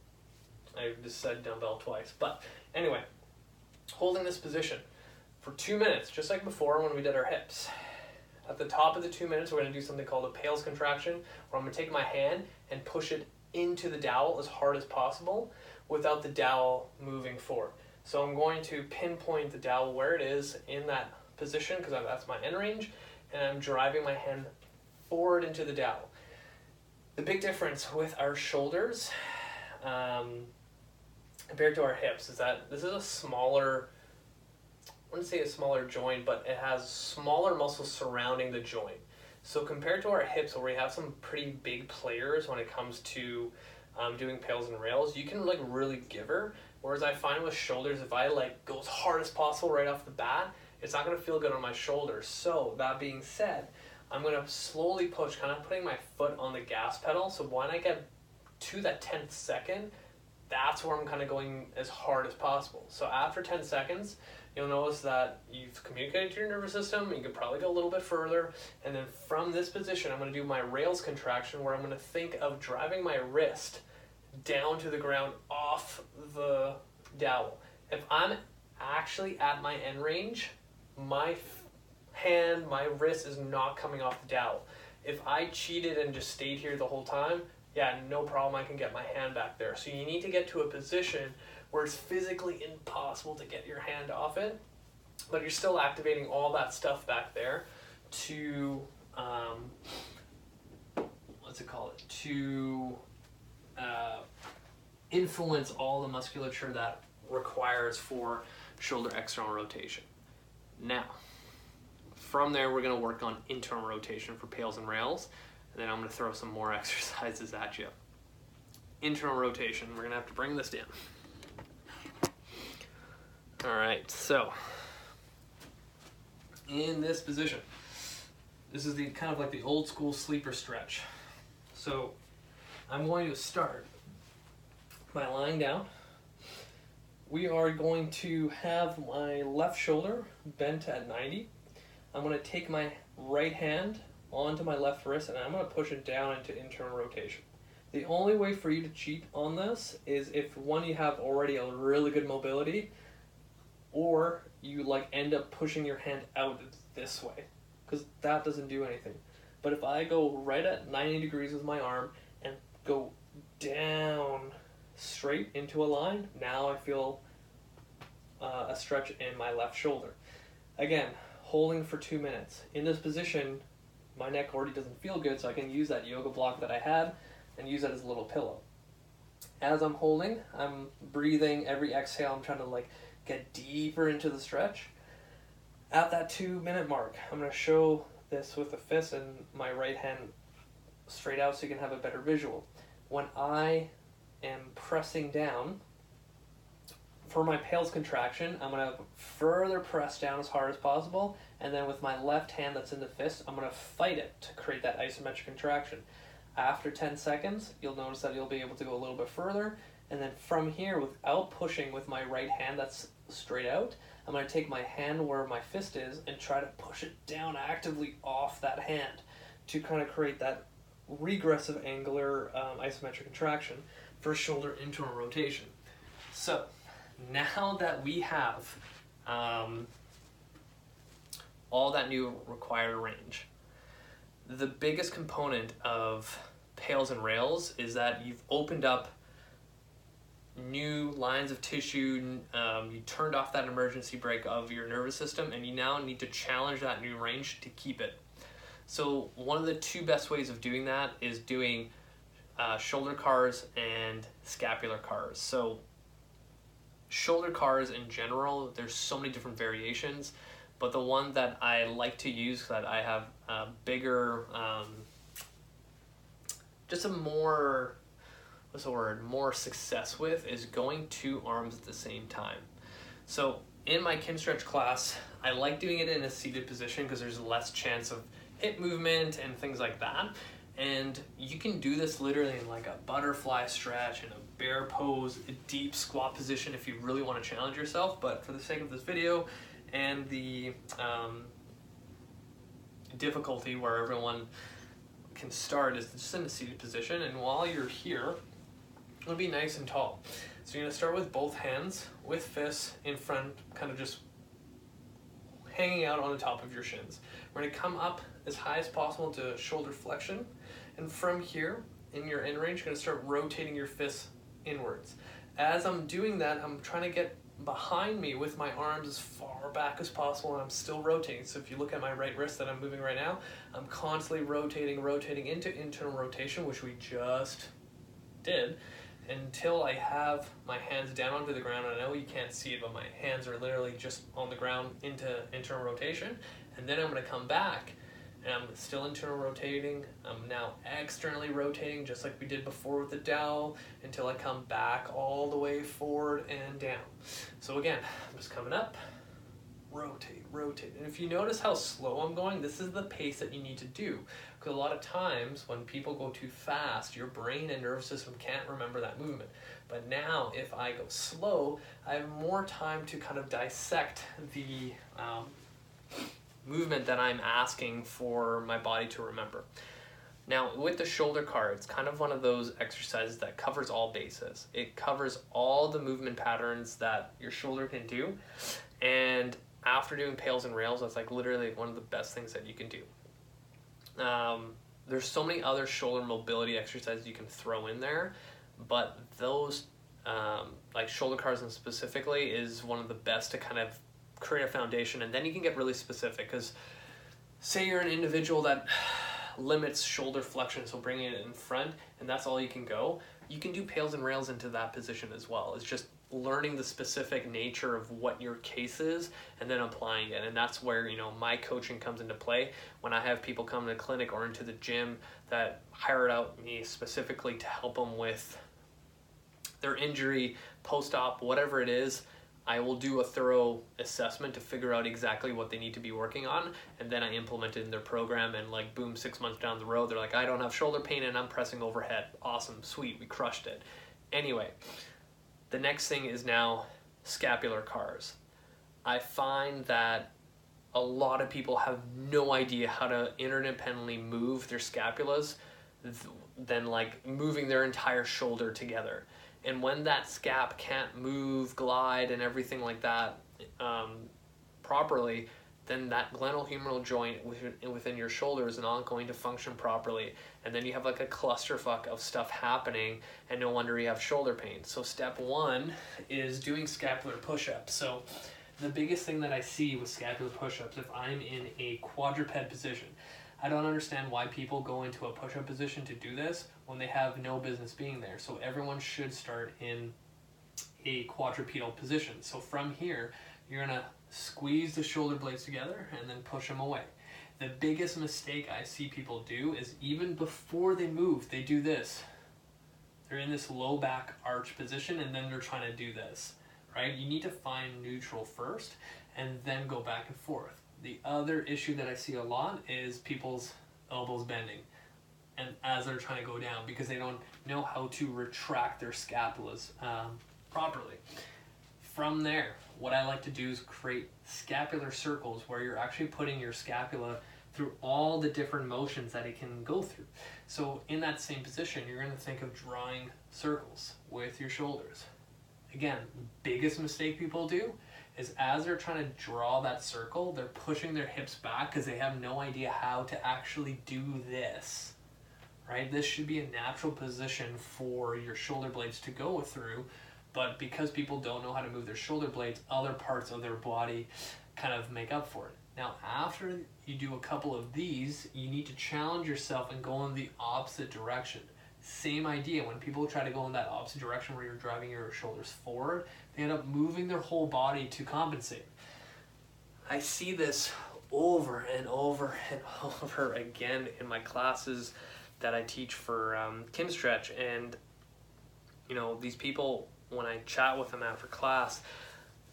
I just said dumbbell twice. But anyway, holding this position for two minutes, just like before when we did our hips. At the top of the two minutes, we're going to do something called a Pails contraction, where I'm going to take my hand and push it into the dowel as hard as possible without the dowel moving forward. So I'm going to pinpoint the dowel where it is in that position because that's my end range, and I'm driving my hand forward into the dowel. The big difference with our shoulders um, compared to our hips is that this is a smaller I wouldn't say a smaller joint, but it has smaller muscles surrounding the joint. So compared to our hips, where we have some pretty big players when it comes to um, doing pails and rails, you can like really give her. Whereas I find with shoulders, if I like go as hard as possible right off the bat, it's not gonna feel good on my shoulders. So that being said, I'm gonna slowly push, kind of putting my foot on the gas pedal. So when I get to that 10th second, that's where I'm kind of going as hard as possible. So after 10 seconds, you'll notice that you've communicated to your nervous system. You can probably go a little bit further. And then from this position, I'm to do my rails contraction where I'm to think of driving my wrist down to the ground off the dowel. If I'm actually at my end range, my hand, my wrist is not coming off the dowel. If I cheated and just stayed here the whole time, yeah, no problem, I can get my hand back there. So you need to get to a position where it's physically impossible to get your hand off it, but you're still activating all that stuff back there to, um, what's it called? To uh, influence all the musculature that requires for shoulder external rotation. Now, from there, we're going to work on internal rotation for pails and rails, and then I'm going to throw some more exercises at you. Internal rotation, we're going to have to bring this down. All right, so in this position, this is the kind of like the old school sleeper stretch. So I'm going to start by lying down. We are going to have my left shoulder bent at 90. I'm going to take my right hand onto my left wrist and I'm going to push it down into internal rotation. The only way for you to cheat on this is if one you have already a really good mobility or you like end up pushing your hand out this way because that doesn't do anything. But if I go right at 90 degrees with my arm go down straight into a line, now I feel uh, a stretch in my left shoulder. Again, holding for two minutes. In this position, my neck already doesn't feel good, so I can use that yoga block that I had and use that as a little pillow. As I'm holding, I'm breathing every exhale. I'm trying to like get deeper into the stretch. At that two minute mark, I'm going to show this with the fist and my right hand straight out so you can have a better visual. When I am pressing down, for my pails contraction, I'm going to further press down as hard as possible, and then with my left hand that's in the fist, I'm going to fight it to create that isometric contraction. After 10 seconds, you'll notice that you'll be able to go a little bit further, and then from here, without pushing with my right hand that's straight out, I'm going to take my hand where my fist is and try to push it down actively off that hand to kind of create that regressive angular um, isometric contraction for shoulder internal rotation. So now that we have um, all that new required range, the biggest component of pails and rails is that you've opened up new lines of tissue. Um, you turned off that emergency brake of your nervous system, and you now need to challenge that new range to keep it. So, one of the two best ways of doing that is doing uh, shoulder CARs and scapular CARs. So, shoulder CARs in general, there's so many different variations, but the one that I like to use that I have a bigger, um, just a more what's the word, more success with is going two arms at the same time. So in my Kinstretch class, I like doing it in a seated position because there's less chance of hip movement and things like that. And you can do this literally in like a butterfly stretch, in a bear pose, a deep squat position if you really want to challenge yourself. But for the sake of this video and the um, difficulty where everyone can start is just in a seated position. And while you're here, it'll be nice and tall. So you're gonna start with both hands with fists in front, kind of just hanging out on the top of your shins. We're gonna come up as high as possible to shoulder flexion. And from here, in your end range, you're gonna start rotating your fists inwards. As I'm doing that, I'm trying to get behind me with my arms as far back as possible and I'm still rotating. So if you look at my right wrist that I'm moving right now, I'm constantly rotating, rotating into internal rotation, which we just did, until I have my hands down onto the ground. I know you can't see it, but my hands are literally just on the ground into internal rotation. And then I'm gonna come back and I'm still internal rotating. I'm now externally rotating just like we did before with the dowel until I come back all the way forward and down. So again, I'm just coming up, rotate, rotate. And if you notice how slow I'm going, this is the pace that you need to do. Because a lot of times when people go too fast, your brain and nervous system can't remember that movement. But now if I go slow, I have more time to kind of dissect the um, movement that I'm asking for my body to remember. Now, with the shoulder CAR, it's kind of one of those exercises that covers all bases. It covers all the movement patterns that your shoulder can do. And after doing pails and rails, that's like literally one of the best things that you can do. Um, there's so many other shoulder mobility exercises you can throw in there, but those, um, like shoulder CARs and specifically, is one of the best to kind of create a foundation and then you can get really specific because say you're an individual that limits shoulder flexion so bringing it in front and that's all you can go you can do pails and rails into that position as well. It's just learning the specific nature of what your case is and then applying it and that's where you know my coaching comes into play. When i have people come to the clinic or into the gym that hired out me specifically to help them with their injury post-op whatever it is I will do a thorough assessment to figure out exactly what they need to be working on, and then I implement it in their program. And like, boom, six months down the road, they're like, I don't have shoulder pain and I'm pressing overhead. Awesome, sweet, we crushed it. Anyway, the next thing is now scapular CARs. I find that a lot of people have no idea how to interdependently move their scapulas than like moving their entire shoulder together and when that scap can't move, glide, and everything like that um, properly, then that glenohumeral joint within, within your shoulder is not going to function properly. And then you have like a clusterfuck of stuff happening, and no wonder you have shoulder pain. So, step one is doing scapular push ups. So, the biggest thing that I see with scapular push ups, if I'm in a quadruped position, I don't understand why people go into a push up position to do this when they have no business being there. So everyone should start in a quadrupedal position. So from here, you're gonna squeeze the shoulder blades together and then push them away. The biggest mistake I see people do is even before they move, they do this. They're in this low back arch position and then they're trying to do this, right? You need to find neutral first and then go back and forth. The other issue that I see a lot is people's elbows bending and as they're trying to go down because they don't know how to retract their scapulas um, properly. From there, what I like to do is create scapular circles where you're actually putting your scapula through all the different motions that it can go through. So in that same position, you're going to think of drawing circles with your shoulders. Again, biggest mistake people do is as they're trying to draw that circle, they're pushing their hips back because they have no idea how to actually do this. Right? This should be a natural position for your shoulder blades to go through, but because people don't know how to move their shoulder blades, other parts of their body kind of make up for it. Now, after you do a couple of these, you need to challenge yourself and go in the opposite direction. Same idea. When people try to go in that opposite direction where you're driving your shoulders forward, they end up moving their whole body to compensate. I see this over and over and over again in my classes that I teach for um, Kinstretch. And, you know, these people, when I chat with them after class,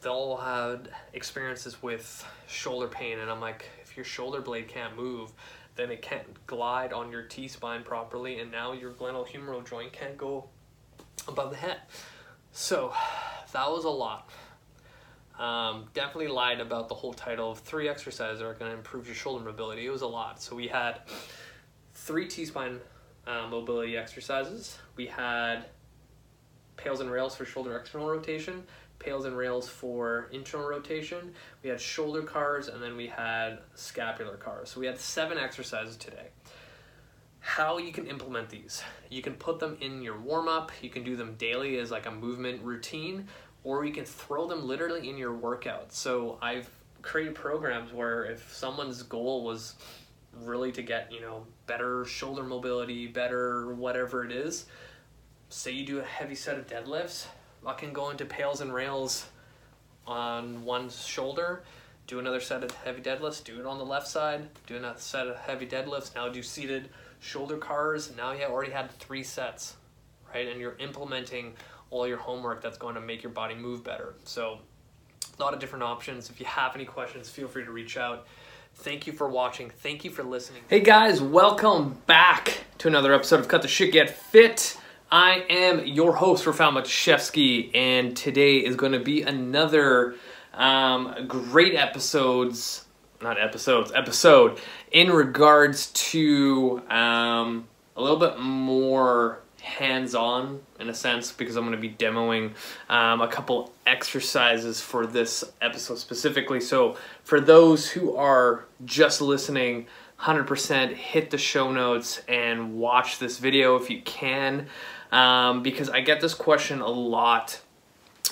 they'll have experiences with shoulder pain. And I'm like, if your shoulder blade can't move, then it can't glide on your T-spine properly, and now your glenohumeral joint can't go above the head. So that was a lot. Um, definitely lied about the whole title of three exercises that are going to improve your shoulder mobility. It was a lot. So we had three T-spine uh, mobility exercises. We had pails and rails for shoulder external rotation, pails and rails for internal rotation. We had shoulder CARs, and then we had scapular CARs. So we had seven exercises today. How you can implement these. You can put them in your warm-up. You can do them daily as like a movement routine, or you can throw them literally in your workout. So I've created programs where if someone's goal was really to get, you know, better shoulder mobility, better whatever it is, say you do a heavy set of deadlifts, I can go into pails and rails on one shoulder, do another set of heavy deadlifts, do it on the left side, do another set of heavy deadlifts, now do seated shoulder CARs. Now you already had three sets, right? And you're implementing all your homework that's going to make your body move better. So a lot of different options. If you have any questions, feel free to reach out. Thank you for watching. Thank you for listening. Hey guys, welcome back to another episode of Cut the Shit Get Fit. I am your host, Rafal Matuszewski, and today is going to be another um, great episodes, not episodes, episode in regards to um, a little bit more hands-on in a sense because I'm going to be demoing um, a couple exercises for this episode specifically. So for those who are just listening, 100% hit the show notes and watch this video if you can um, because I get this question a lot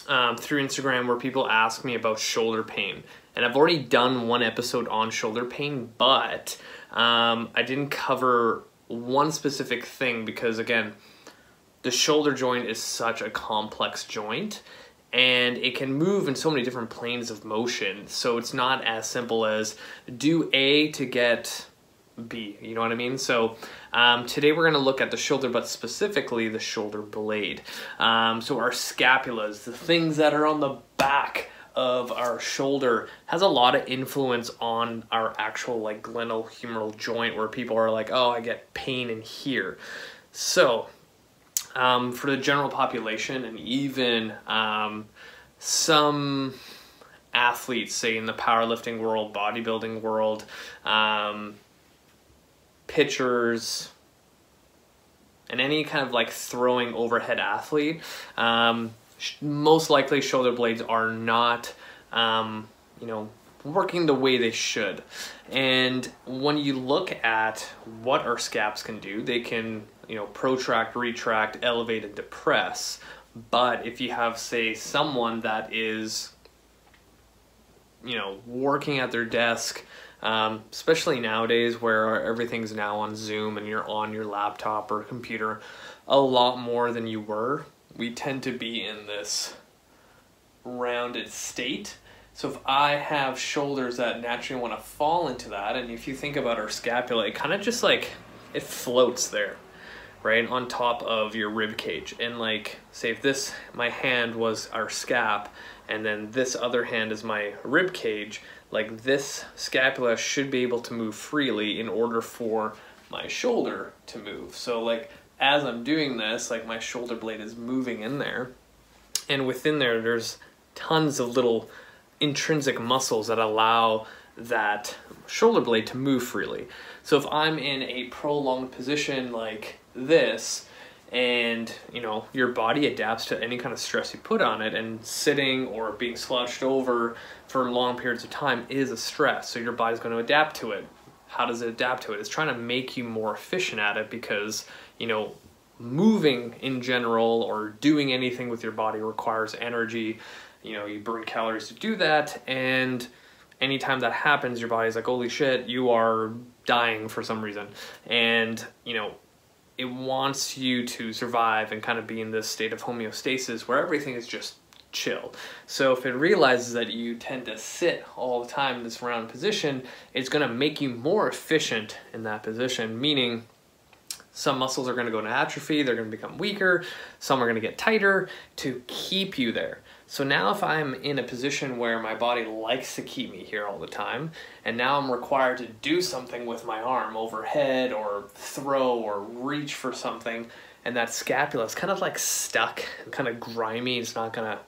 um, through Instagram where people ask me about shoulder pain. And I've already done one episode on shoulder pain, but um, I didn't cover one specific thing because, again, the shoulder joint is such a complex joint and it can move in so many different planes of motion. So it's not as simple as do A to get B. You know what I mean? So um, today we're going to look at the shoulder, but specifically the shoulder blade. Um, so our scapulas, the things that are on the back of our shoulder has a lot of influence on our actual like glenohumeral joint where people are like, oh, I get pain in here. So um, for the general population and even um, some athletes, say in the powerlifting world, bodybuilding world, um, pitchers, and any kind of like throwing overhead athlete, um, most likely shoulder blades are not, um, you know, working the way they should. And when you look at what our scaps can do, they can, you know, protract, retract, elevate, and depress. But if you have, say, someone that is, you know, working at their desk, um, especially nowadays where everything's now on Zoom and you're on your laptop or computer a lot more than you were. We tend to be in this rounded state. So if I have shoulders that naturally want to fall into that, and if you think about our scapula, it kind of just like it floats there, right on top of your rib cage. And like, say if this my hand was our scap, and then this other hand is my rib cage, like this scapula should be able to move freely in order for my shoulder to move. So like as I'm doing this, like my shoulder blade is moving in there. And within there, there's tons of little intrinsic muscles that allow that shoulder blade to move freely. So if I'm in a prolonged position like this, and you know your body adapts to any kind of stress you put on it and sitting or being slouched over for long periods of time is a stress so your body's going to adapt to it. How does it adapt to it? It's trying to make you more efficient at it because you know moving in general or doing anything with your body requires energy. You know you burn calories to do that and anytime that happens your body's like holy shit you are dying for some reason. And you know it wants you to survive and kind of be in this state of homeostasis where everything is just chill. So if it realizes that you tend to sit all the time in this round position, it's to make you more efficient in that position, meaning some muscles are to go into atrophy, they're to become weaker, some are to get tighter to keep you there. So now, if I'm in a position where my body likes to keep me here all the time, and now I'm required to do something with my arm overhead or throw or reach for something, and that scapula is kind of like stuck and kind of grimy, it's not gonna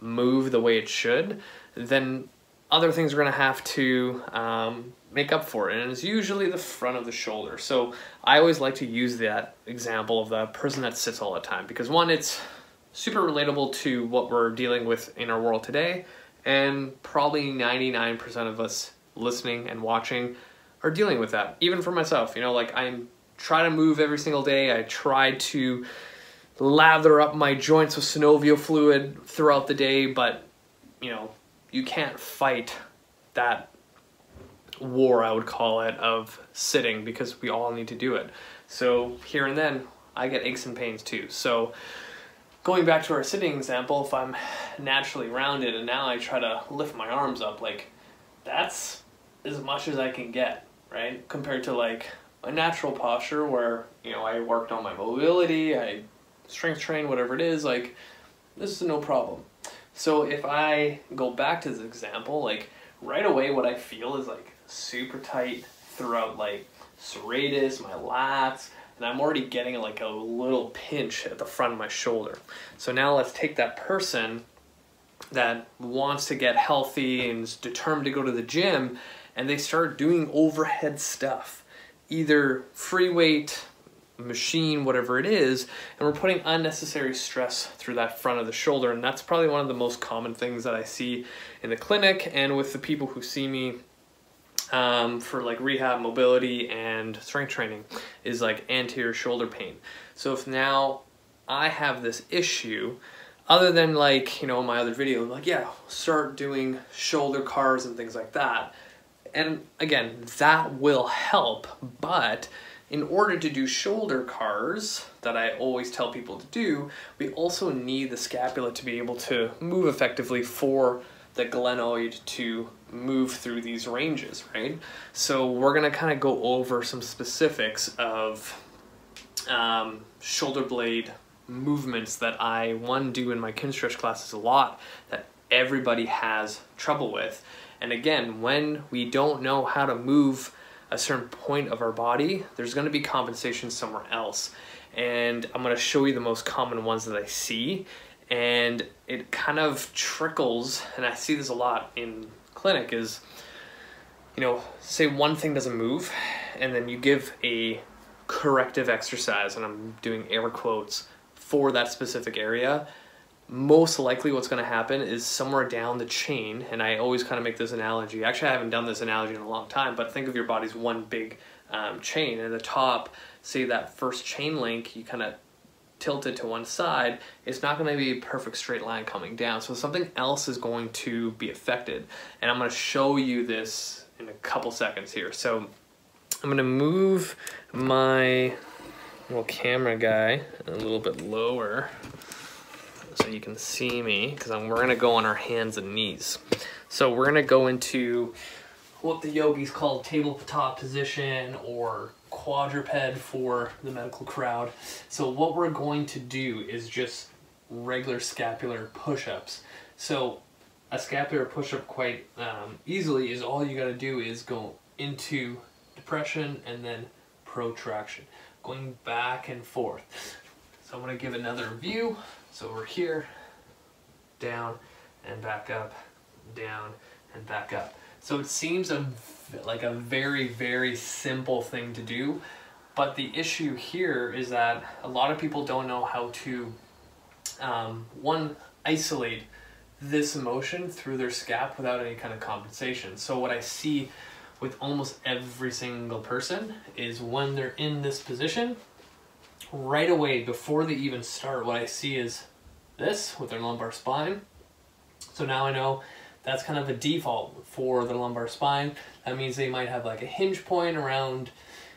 move the way it should, then other things are gonna have to um, make up for it, and it's usually the front of the shoulder. So I always like to use that example of the person that sits all the time because one, it's super relatable to what we're dealing with in our world today, and probably 99% of us listening and watching are dealing with that. Even for myself, you know, like I'm trying to move every single day. I try to lather up my joints with synovial fluid throughout the day, but you know, you can't fight that war, I would call it, of sitting because we all need to do it. So here and then, I get aches and pains too. So going back to our sitting example, if I'm naturally rounded and now I try to lift my arms up, like that's as much as I can get, right? Compared to like a natural posture where, you know, I worked on my mobility, I strength train, whatever it is, like this is no problem. So if I go back to this example, like right away what I feel is like super tight throughout like serratus, my lats, and I'm already getting like a little pinch at the front of my shoulder. So now let's take that person that wants to get healthy and is determined to go to the gym and they start doing overhead stuff, either free weight, machine, whatever it is, and we're putting unnecessary stress through that front of the shoulder. And that's probably one of the most common things that I see in the clinic and with the people who see me um, for like rehab, mobility, and strength training is like anterior shoulder pain. So if now I have this issue, other than like, you know, my other video, like, yeah, start doing shoulder CARs and things like that. And again, that will help, but in order to do shoulder CARs that I always tell people to do, we also need the scapula to be able to move effectively for the glenoid to move through these ranges, right? So we're gonna kind of go over some specifics of um, shoulder blade movements that I, one, do in my Kinstretch classes a lot that everybody has trouble with. And again, when we don't know how to move a certain point of our body, there's gonna be compensation somewhere else. And I'm gonna show you the most common ones that I see and it kind of trickles and i see this a lot in clinic is you know say one thing doesn't move and then you give a corrective exercise and i'm doing air quotes for that specific area most likely what's going to happen is somewhere down the chain and i always kind of make this analogy actually i haven't done this analogy in a long time but think of your body's one big um, chain and the top say that first chain link you kind of tilted to one side, it's not going to be a perfect straight line coming down. So something else is going to be affected. And I'm going to show you this in a couple seconds here. So I'm going to move my little camera guy a little bit lower so you can see me because we're going to go on our hands and knees. So we're going to go into what the yogis call tabletop position or quadruped for the medical crowd. So what we're going to do is just regular scapular push-ups. So a scapular push-up quite um, easily is all you got to do is go into depression and then protraction, going back and forth. So I'm going to give another view. So we're here, down and back up, down and back up. So it seems a, like a very, very simple thing to do. But the issue here is that a lot of people don't know how to, um, one, isolate this emotion through their scap without any kind of compensation. So what I see with almost every single person is when they're in this position, right away before they even start, what I see is this with their lumbar spine. So now I know that's kind of a default for the lumbar spine. That means they might have like a hinge point around,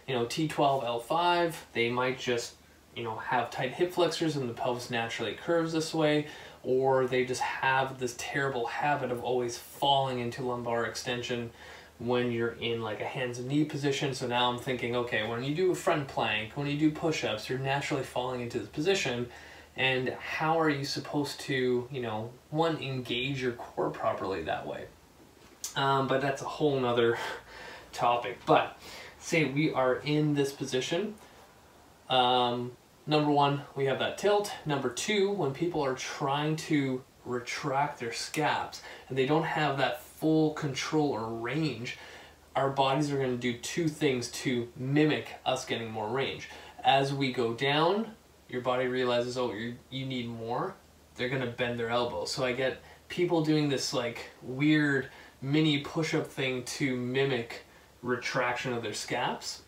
you know, T12, L5. They might just, you know, have tight hip flexors and the pelvis naturally curves this way, or they just have this terrible habit of always falling into lumbar extension when you're in like a hands and knee position. So now I'm thinking, okay, when you do a front plank, when you do push-ups, you're naturally falling into this position and how are you supposed to, you know, one, engage your core properly that way. Um, but that's a whole nother topic. But say we are in this position. Um, number one, we have that tilt. Number two, when people are trying to retract their scaps and they don't have that full control or range, our bodies are going to do two things to mimic us getting more range. As we go down, your body realizes, oh, you you need more. They're to bend their elbows. So I get people doing this like weird mini push-up thing to mimic retraction of their scaps.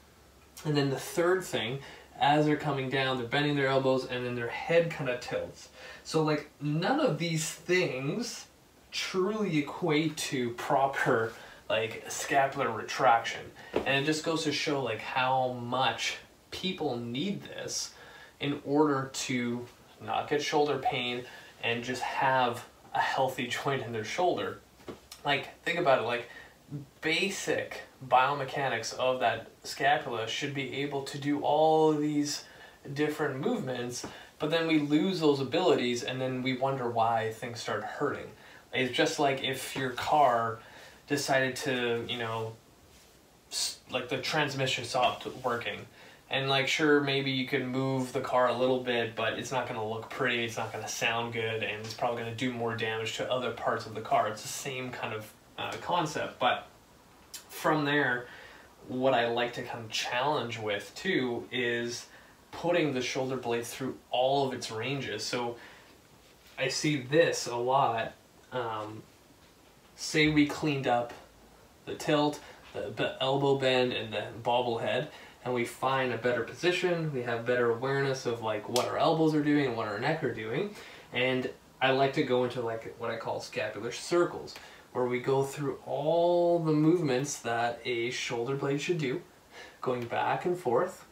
And then the third thing, as they're coming down, they're bending their elbows and then their head kind of tilts. So like none of these things truly equate to proper like scapular retraction. And it just goes to show like how much people need this in order to not get shoulder pain and just have a healthy joint in their shoulder. Like think about it like basic biomechanics of that scapula should be able to do all these different movements, but then we lose those abilities and then we wonder why things start hurting. It's just like if your car decided to, you know, like the transmission stopped working. And like sure maybe you can move the car a little bit, but it's not going to look pretty, it's not going to sound good and it's probably going to do more damage to other parts of the car. It's the same kind of uh, concept, but from there what I like to kind of challenge with too is putting the shoulder blade through all of its ranges. So I see this a lot. Um, say we cleaned up the tilt, the elbow bend, and the bobble head, and we find a better position. We have better awareness of like what our elbows are doing and what our neck are doing. And I like to go into like what I call scapular circles where we go through all the movements that a shoulder blade should do, going back and forth,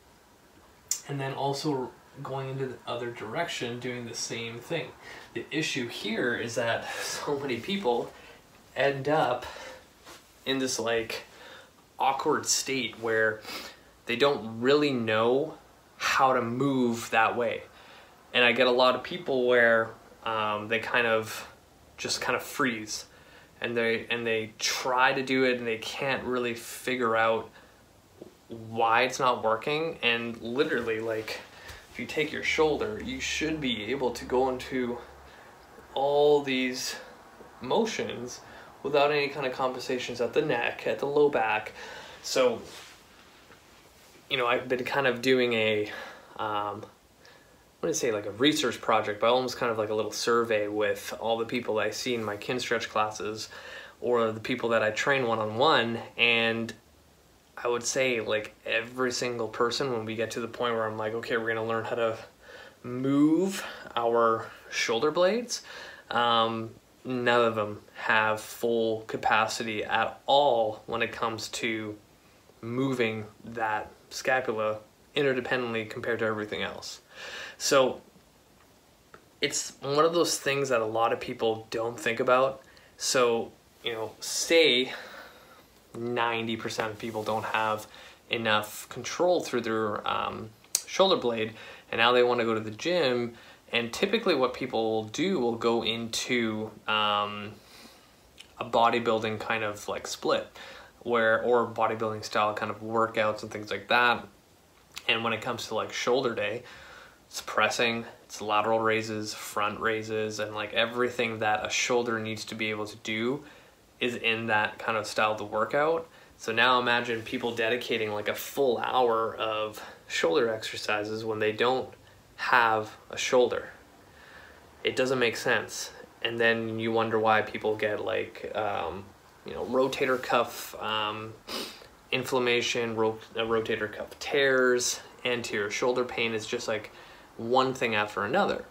and then also going into the other direction doing the same thing. The issue here is that so many people end up in this like awkward state where they don't really know how to move that way. And I get a lot of people where um, they kind of just kind of freeze. And they and they try to do it and they can't really figure out why it's not working. And literally like if you take your shoulder you should be able to go into all these motions without any kind of compensations at the neck at the low back. So you know i've been kind of doing a um, I wouldn't say like a research project, but almost kind of like a little survey with all the people I see in my Kinstretch classes or the people that I train one on one. And I would say like every single person, when we get to the point where I'm like, okay, we're gonna learn how to move our shoulder blades, um, none of them have full capacity at all when it comes to moving that scapula interdependently compared to everything else. So it's one of those things that a lot of people don't think about. So, you know, say 90% of people don't have enough control through their um, shoulder blade and now they want to go to the gym and typically what people will do will go into um, a bodybuilding kind of like split where or bodybuilding style kind of workouts and things like that and when it comes to like shoulder day it's pressing, it's lateral raises, front raises, and like everything that a shoulder needs to be able to do is in that kind of style of the workout. So now imagine people dedicating like a full hour of shoulder exercises when they don't have a shoulder. It doesn't make sense. And then you wonder why people get like, um, you know, rotator cuff um, inflammation, ro- uh, rotator cuff tears, anterior shoulder pain. It's just like one thing after another.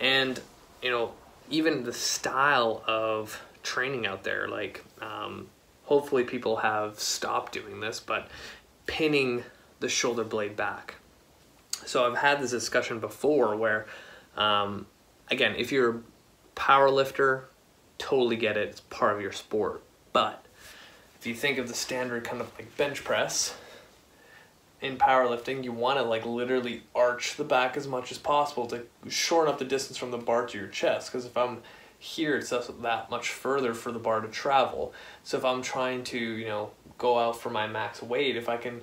And, you know, even the style of training out there, like, um, hopefully people have stopped doing this, but pinning the shoulder blade back. So I've had this discussion before where, um, again, if you're a power lifter, totally get it, it's part of your sport. But if you think of the standard kind of like bench press, in powerlifting, you want to like literally arch the back as much as possible to shorten up the distance from the bar to your chest. Because if I'm here, it's that much further for the bar to travel. So if I'm trying to, you know, go out for my max weight, if I can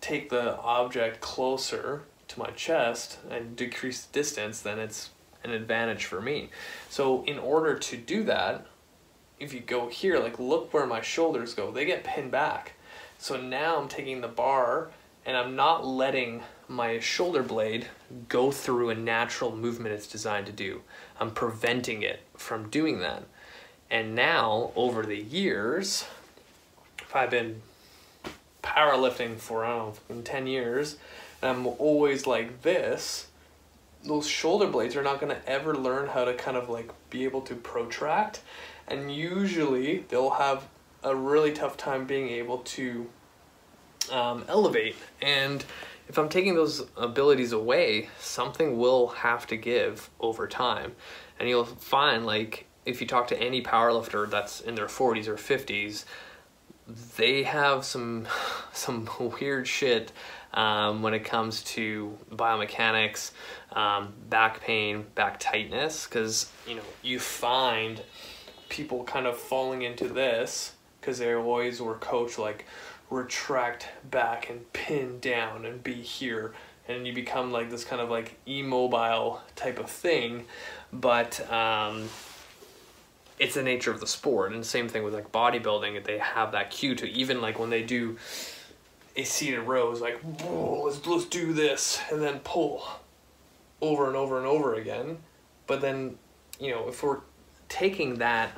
take the object closer to my chest and decrease the distance, then it's an advantage for me. So in order to do that, if you go here, like look where my shoulders go, they get pinned back. So now I'm taking the bar and I'm not letting my shoulder blade go through a natural movement it's designed to do. I'm preventing it from doing that. And now, over the years, if I've been powerlifting for, I don't know, 10 years, and I'm always like this, those shoulder blades are not to ever learn how to kind of like be able to protract. And usually they'll have a really tough time being able to um, elevate. And if I'm taking those abilities away, something will have to give over time. And you'll find, like, if you talk to any powerlifter that's in their 40s or 50s, they have some some weird shit um, when it comes to biomechanics, um, back pain, back tightness, because you know you find people kind of falling into this because they always were coached like retract back and pin down and be here. And you become like this kind of like immobile type of thing. But um, it's the nature of the sport. And same thing with like bodybuilding they have that cue to even like when they do a seated rows like Whoa, let's, let's do this and then pull over and over and over again. But then you know if we're taking that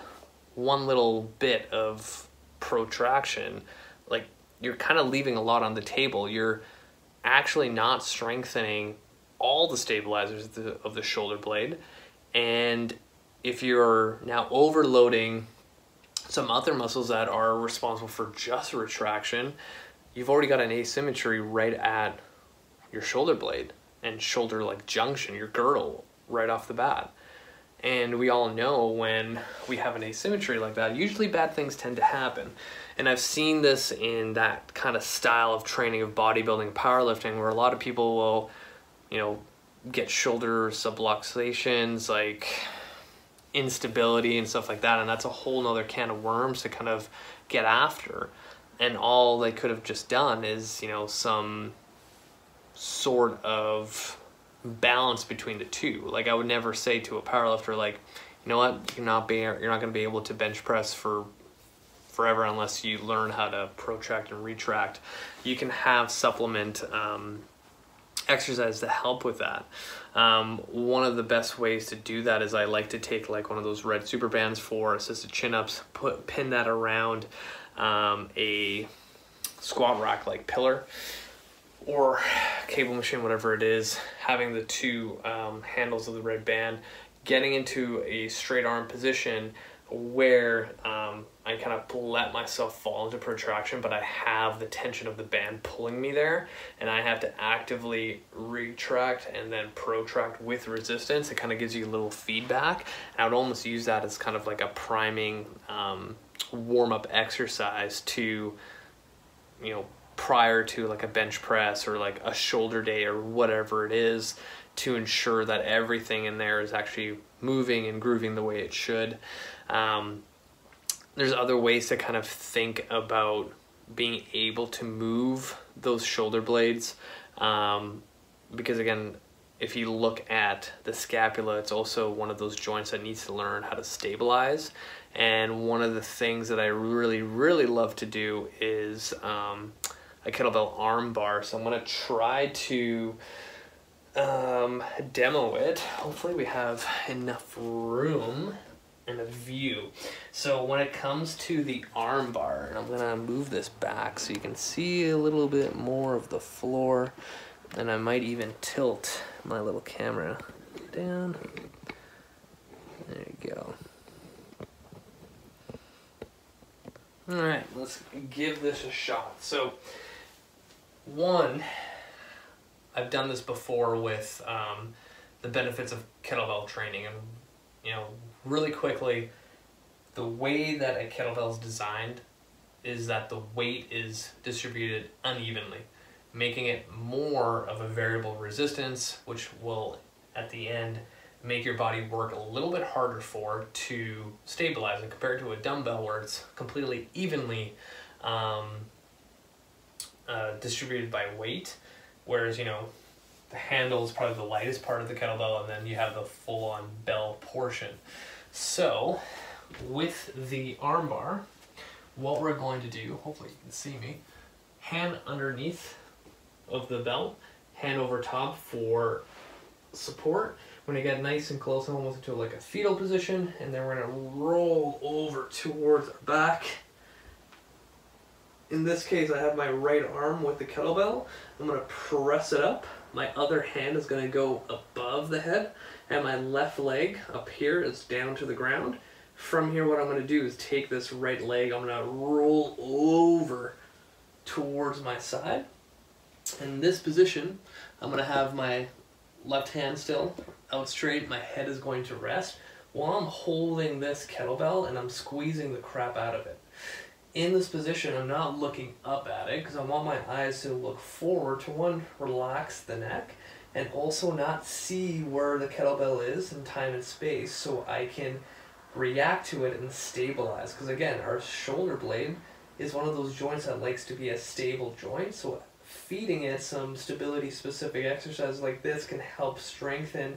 one little bit of protraction like you're kind of leaving a lot on the table. You're actually not strengthening all the stabilizers of the, of the shoulder blade. And if you're now overloading some other muscles that are responsible for just retraction, you've already got an asymmetry right at your shoulder blade and shoulder like junction, your girdle right off the bat. And we all know when we have an asymmetry like that, usually bad things tend to happen. And I've seen this in that kind of style of training of bodybuilding, powerlifting, where a lot of people will, you know, get shoulder subluxations, like instability and stuff like that. And that's a whole nother can of worms to kind of get after. And all they could have just done is, you know, some sort of balance between the two. Like I would never say to a powerlifter, like, you know what, you're not being, you're not going to be able to bench press for forever unless you learn how to protract and retract. You can have supplement um, exercise to help with that. Um, one of the best ways to do that is I like to take like one of those red super bands for assisted chin ups, put pin that around um, a squat rack like pillar or cable machine, whatever it is, having the two um, handles of the red band, getting into a straight arm position where um, I kind of let myself fall into protraction, but I have the tension of the band pulling me there, and I have to actively retract and then protract with resistance. It kind of gives you a little feedback. And I would almost use that as kind of like a priming um, warm up exercise to, you know, prior to like a bench press or like a shoulder day or whatever it is to ensure that everything in there is actually moving and grooving the way it should. Um, there's other ways to kind of think about being able to move those shoulder blades. Um, because again, if you look at the scapula, it's also one of those joints that needs to learn how to stabilize. And one of the things that I really, really love to do is um, a kettlebell arm bar. So I'm gonna try to um, demo it. Hopefully we have enough room and a view. So when it comes to the arm bar, and I'm gonna move this back so you can see a little bit more of the floor, and I might even tilt my little camera down. There you go. All right, let's give this a shot. So one, I've done this before with um, the benefits of kettlebell training and you know really quickly, the way that a kettlebell is designed is that the weight is distributed unevenly. making it more of a variable resistance, which will at the end make your body work a little bit harder for to stabilize and compared to a dumbbell where it's completely evenly um, uh, distributed by weight whereas you know the handle is probably the lightest part of the kettlebell and then you have the full-on bell portion so with the armbar what we're going to do hopefully you can see me hand underneath of the belt hand over top for support we're gonna get nice and close almost into like a fetal position and then we're gonna roll over towards our back. In this case, I have my right arm with the kettlebell. I'm gonna press it up. My other hand is gonna go above the head and my left leg up here is down to the ground. From here, what I'm gonna do is take this right leg, I'm gonna roll over towards my side. In this position, I'm gonna have my left hand still out straight, my head is going to rest while I'm holding this kettlebell and I'm squeezing the crap out of it. In this position, I'm not looking up at it because I want my eyes to look forward to one, relax the neck, and also not see where the kettlebell is in time and space so I can react to it and stabilize. Because again, our shoulder blade is one of those joints that likes to be a stable joint, so feeding it some stability specific exercises like this can help strengthen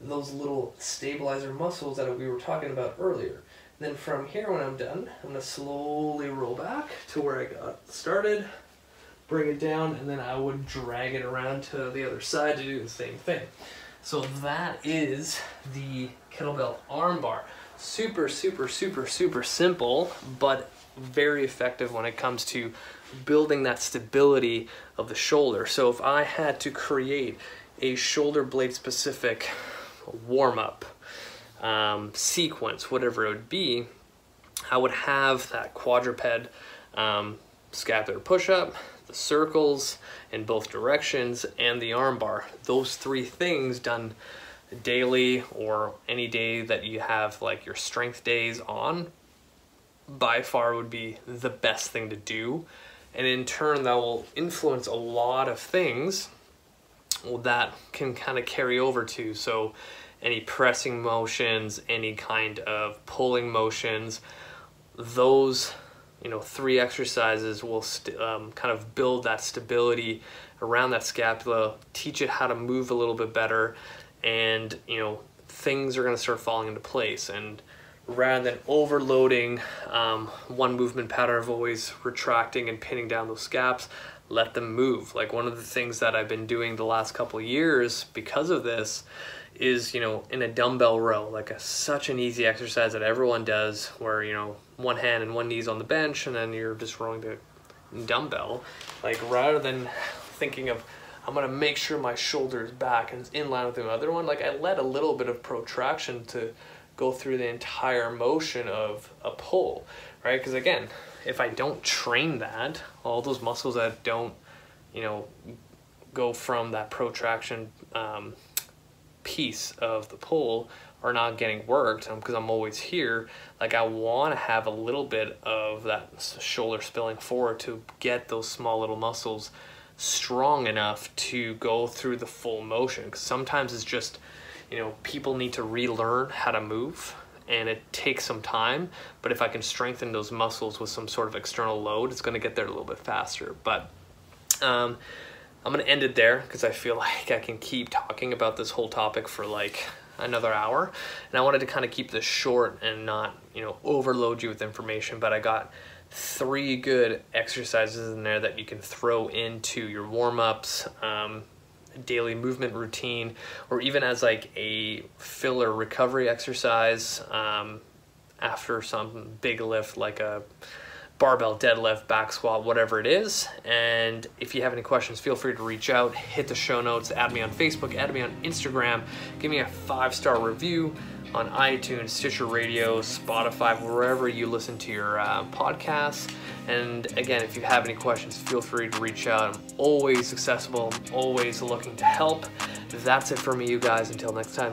those little stabilizer muscles that we were talking about earlier. And then from here, when I'm done, I'm gonna slowly roll back to where I got started, bring it down, and then I would drag it around to the other side to do the same thing. So that is the kettlebell armbar. Super, super, super, super simple, but very effective when it comes to building that stability of the shoulder. So if I had to create a shoulder blade specific warm up um, sequence, whatever it would be, I would have that quadruped um, scapular push up, the circles in both directions, and the armbar. Those three things done daily or any day that you have like your strength days on by far would be the best thing to do and in turn that will influence a lot of things that can kind of carry over to so any pressing motions any kind of pulling motions those you know three exercises will um, kind of build that stability around that scapula teach it how to move a little bit better and you know things are going to start falling into place. And rather than overloading um, one movement pattern of always retracting and pinning down those scaps let them move. Like one of the things that i've been doing the last couple years because of this is you know in a dumbbell row like a, such an easy exercise that everyone does where you know one hand and one knee's on the bench and then you're just rowing the dumbbell like rather than thinking of i'm going to make sure my shoulder is back and in line with the other one like i let a little bit of protraction to go through the entire motion of a pull, right? Because again, if I don't train that, all those muscles that don't, you know, go from that protraction um, piece of the pull are not getting worked because I'm always here. Like I want to have a little bit of that shoulder spilling forward to get those small little muscles strong enough to go through the full motion. Because sometimes it's just you know, people need to relearn how to move and it takes some time. But if I can strengthen those muscles with some sort of external load, it's going to get there a little bit faster. But um, I'm going to end it there because I feel like I can keep talking about this whole topic for like another hour. And I wanted to kind of keep this short and not, you know, overload you with information. But I got three good exercises in there that you can throw into your warm ups. Um, daily movement routine or even as like a filler recovery exercise um, after some big lift like a barbell deadlift, back squat, whatever it is. And if you have any questions, feel free to reach out, hit the show notes, add me on Facebook, add me on Instagram, give me a five star review on iTunes, Stitcher Radio, Spotify, wherever you listen to your uh, podcasts. And again, if you have any questions, feel free to reach out. I'm always accessible, I'm always looking to help. That's it for me, you guys. Until next time.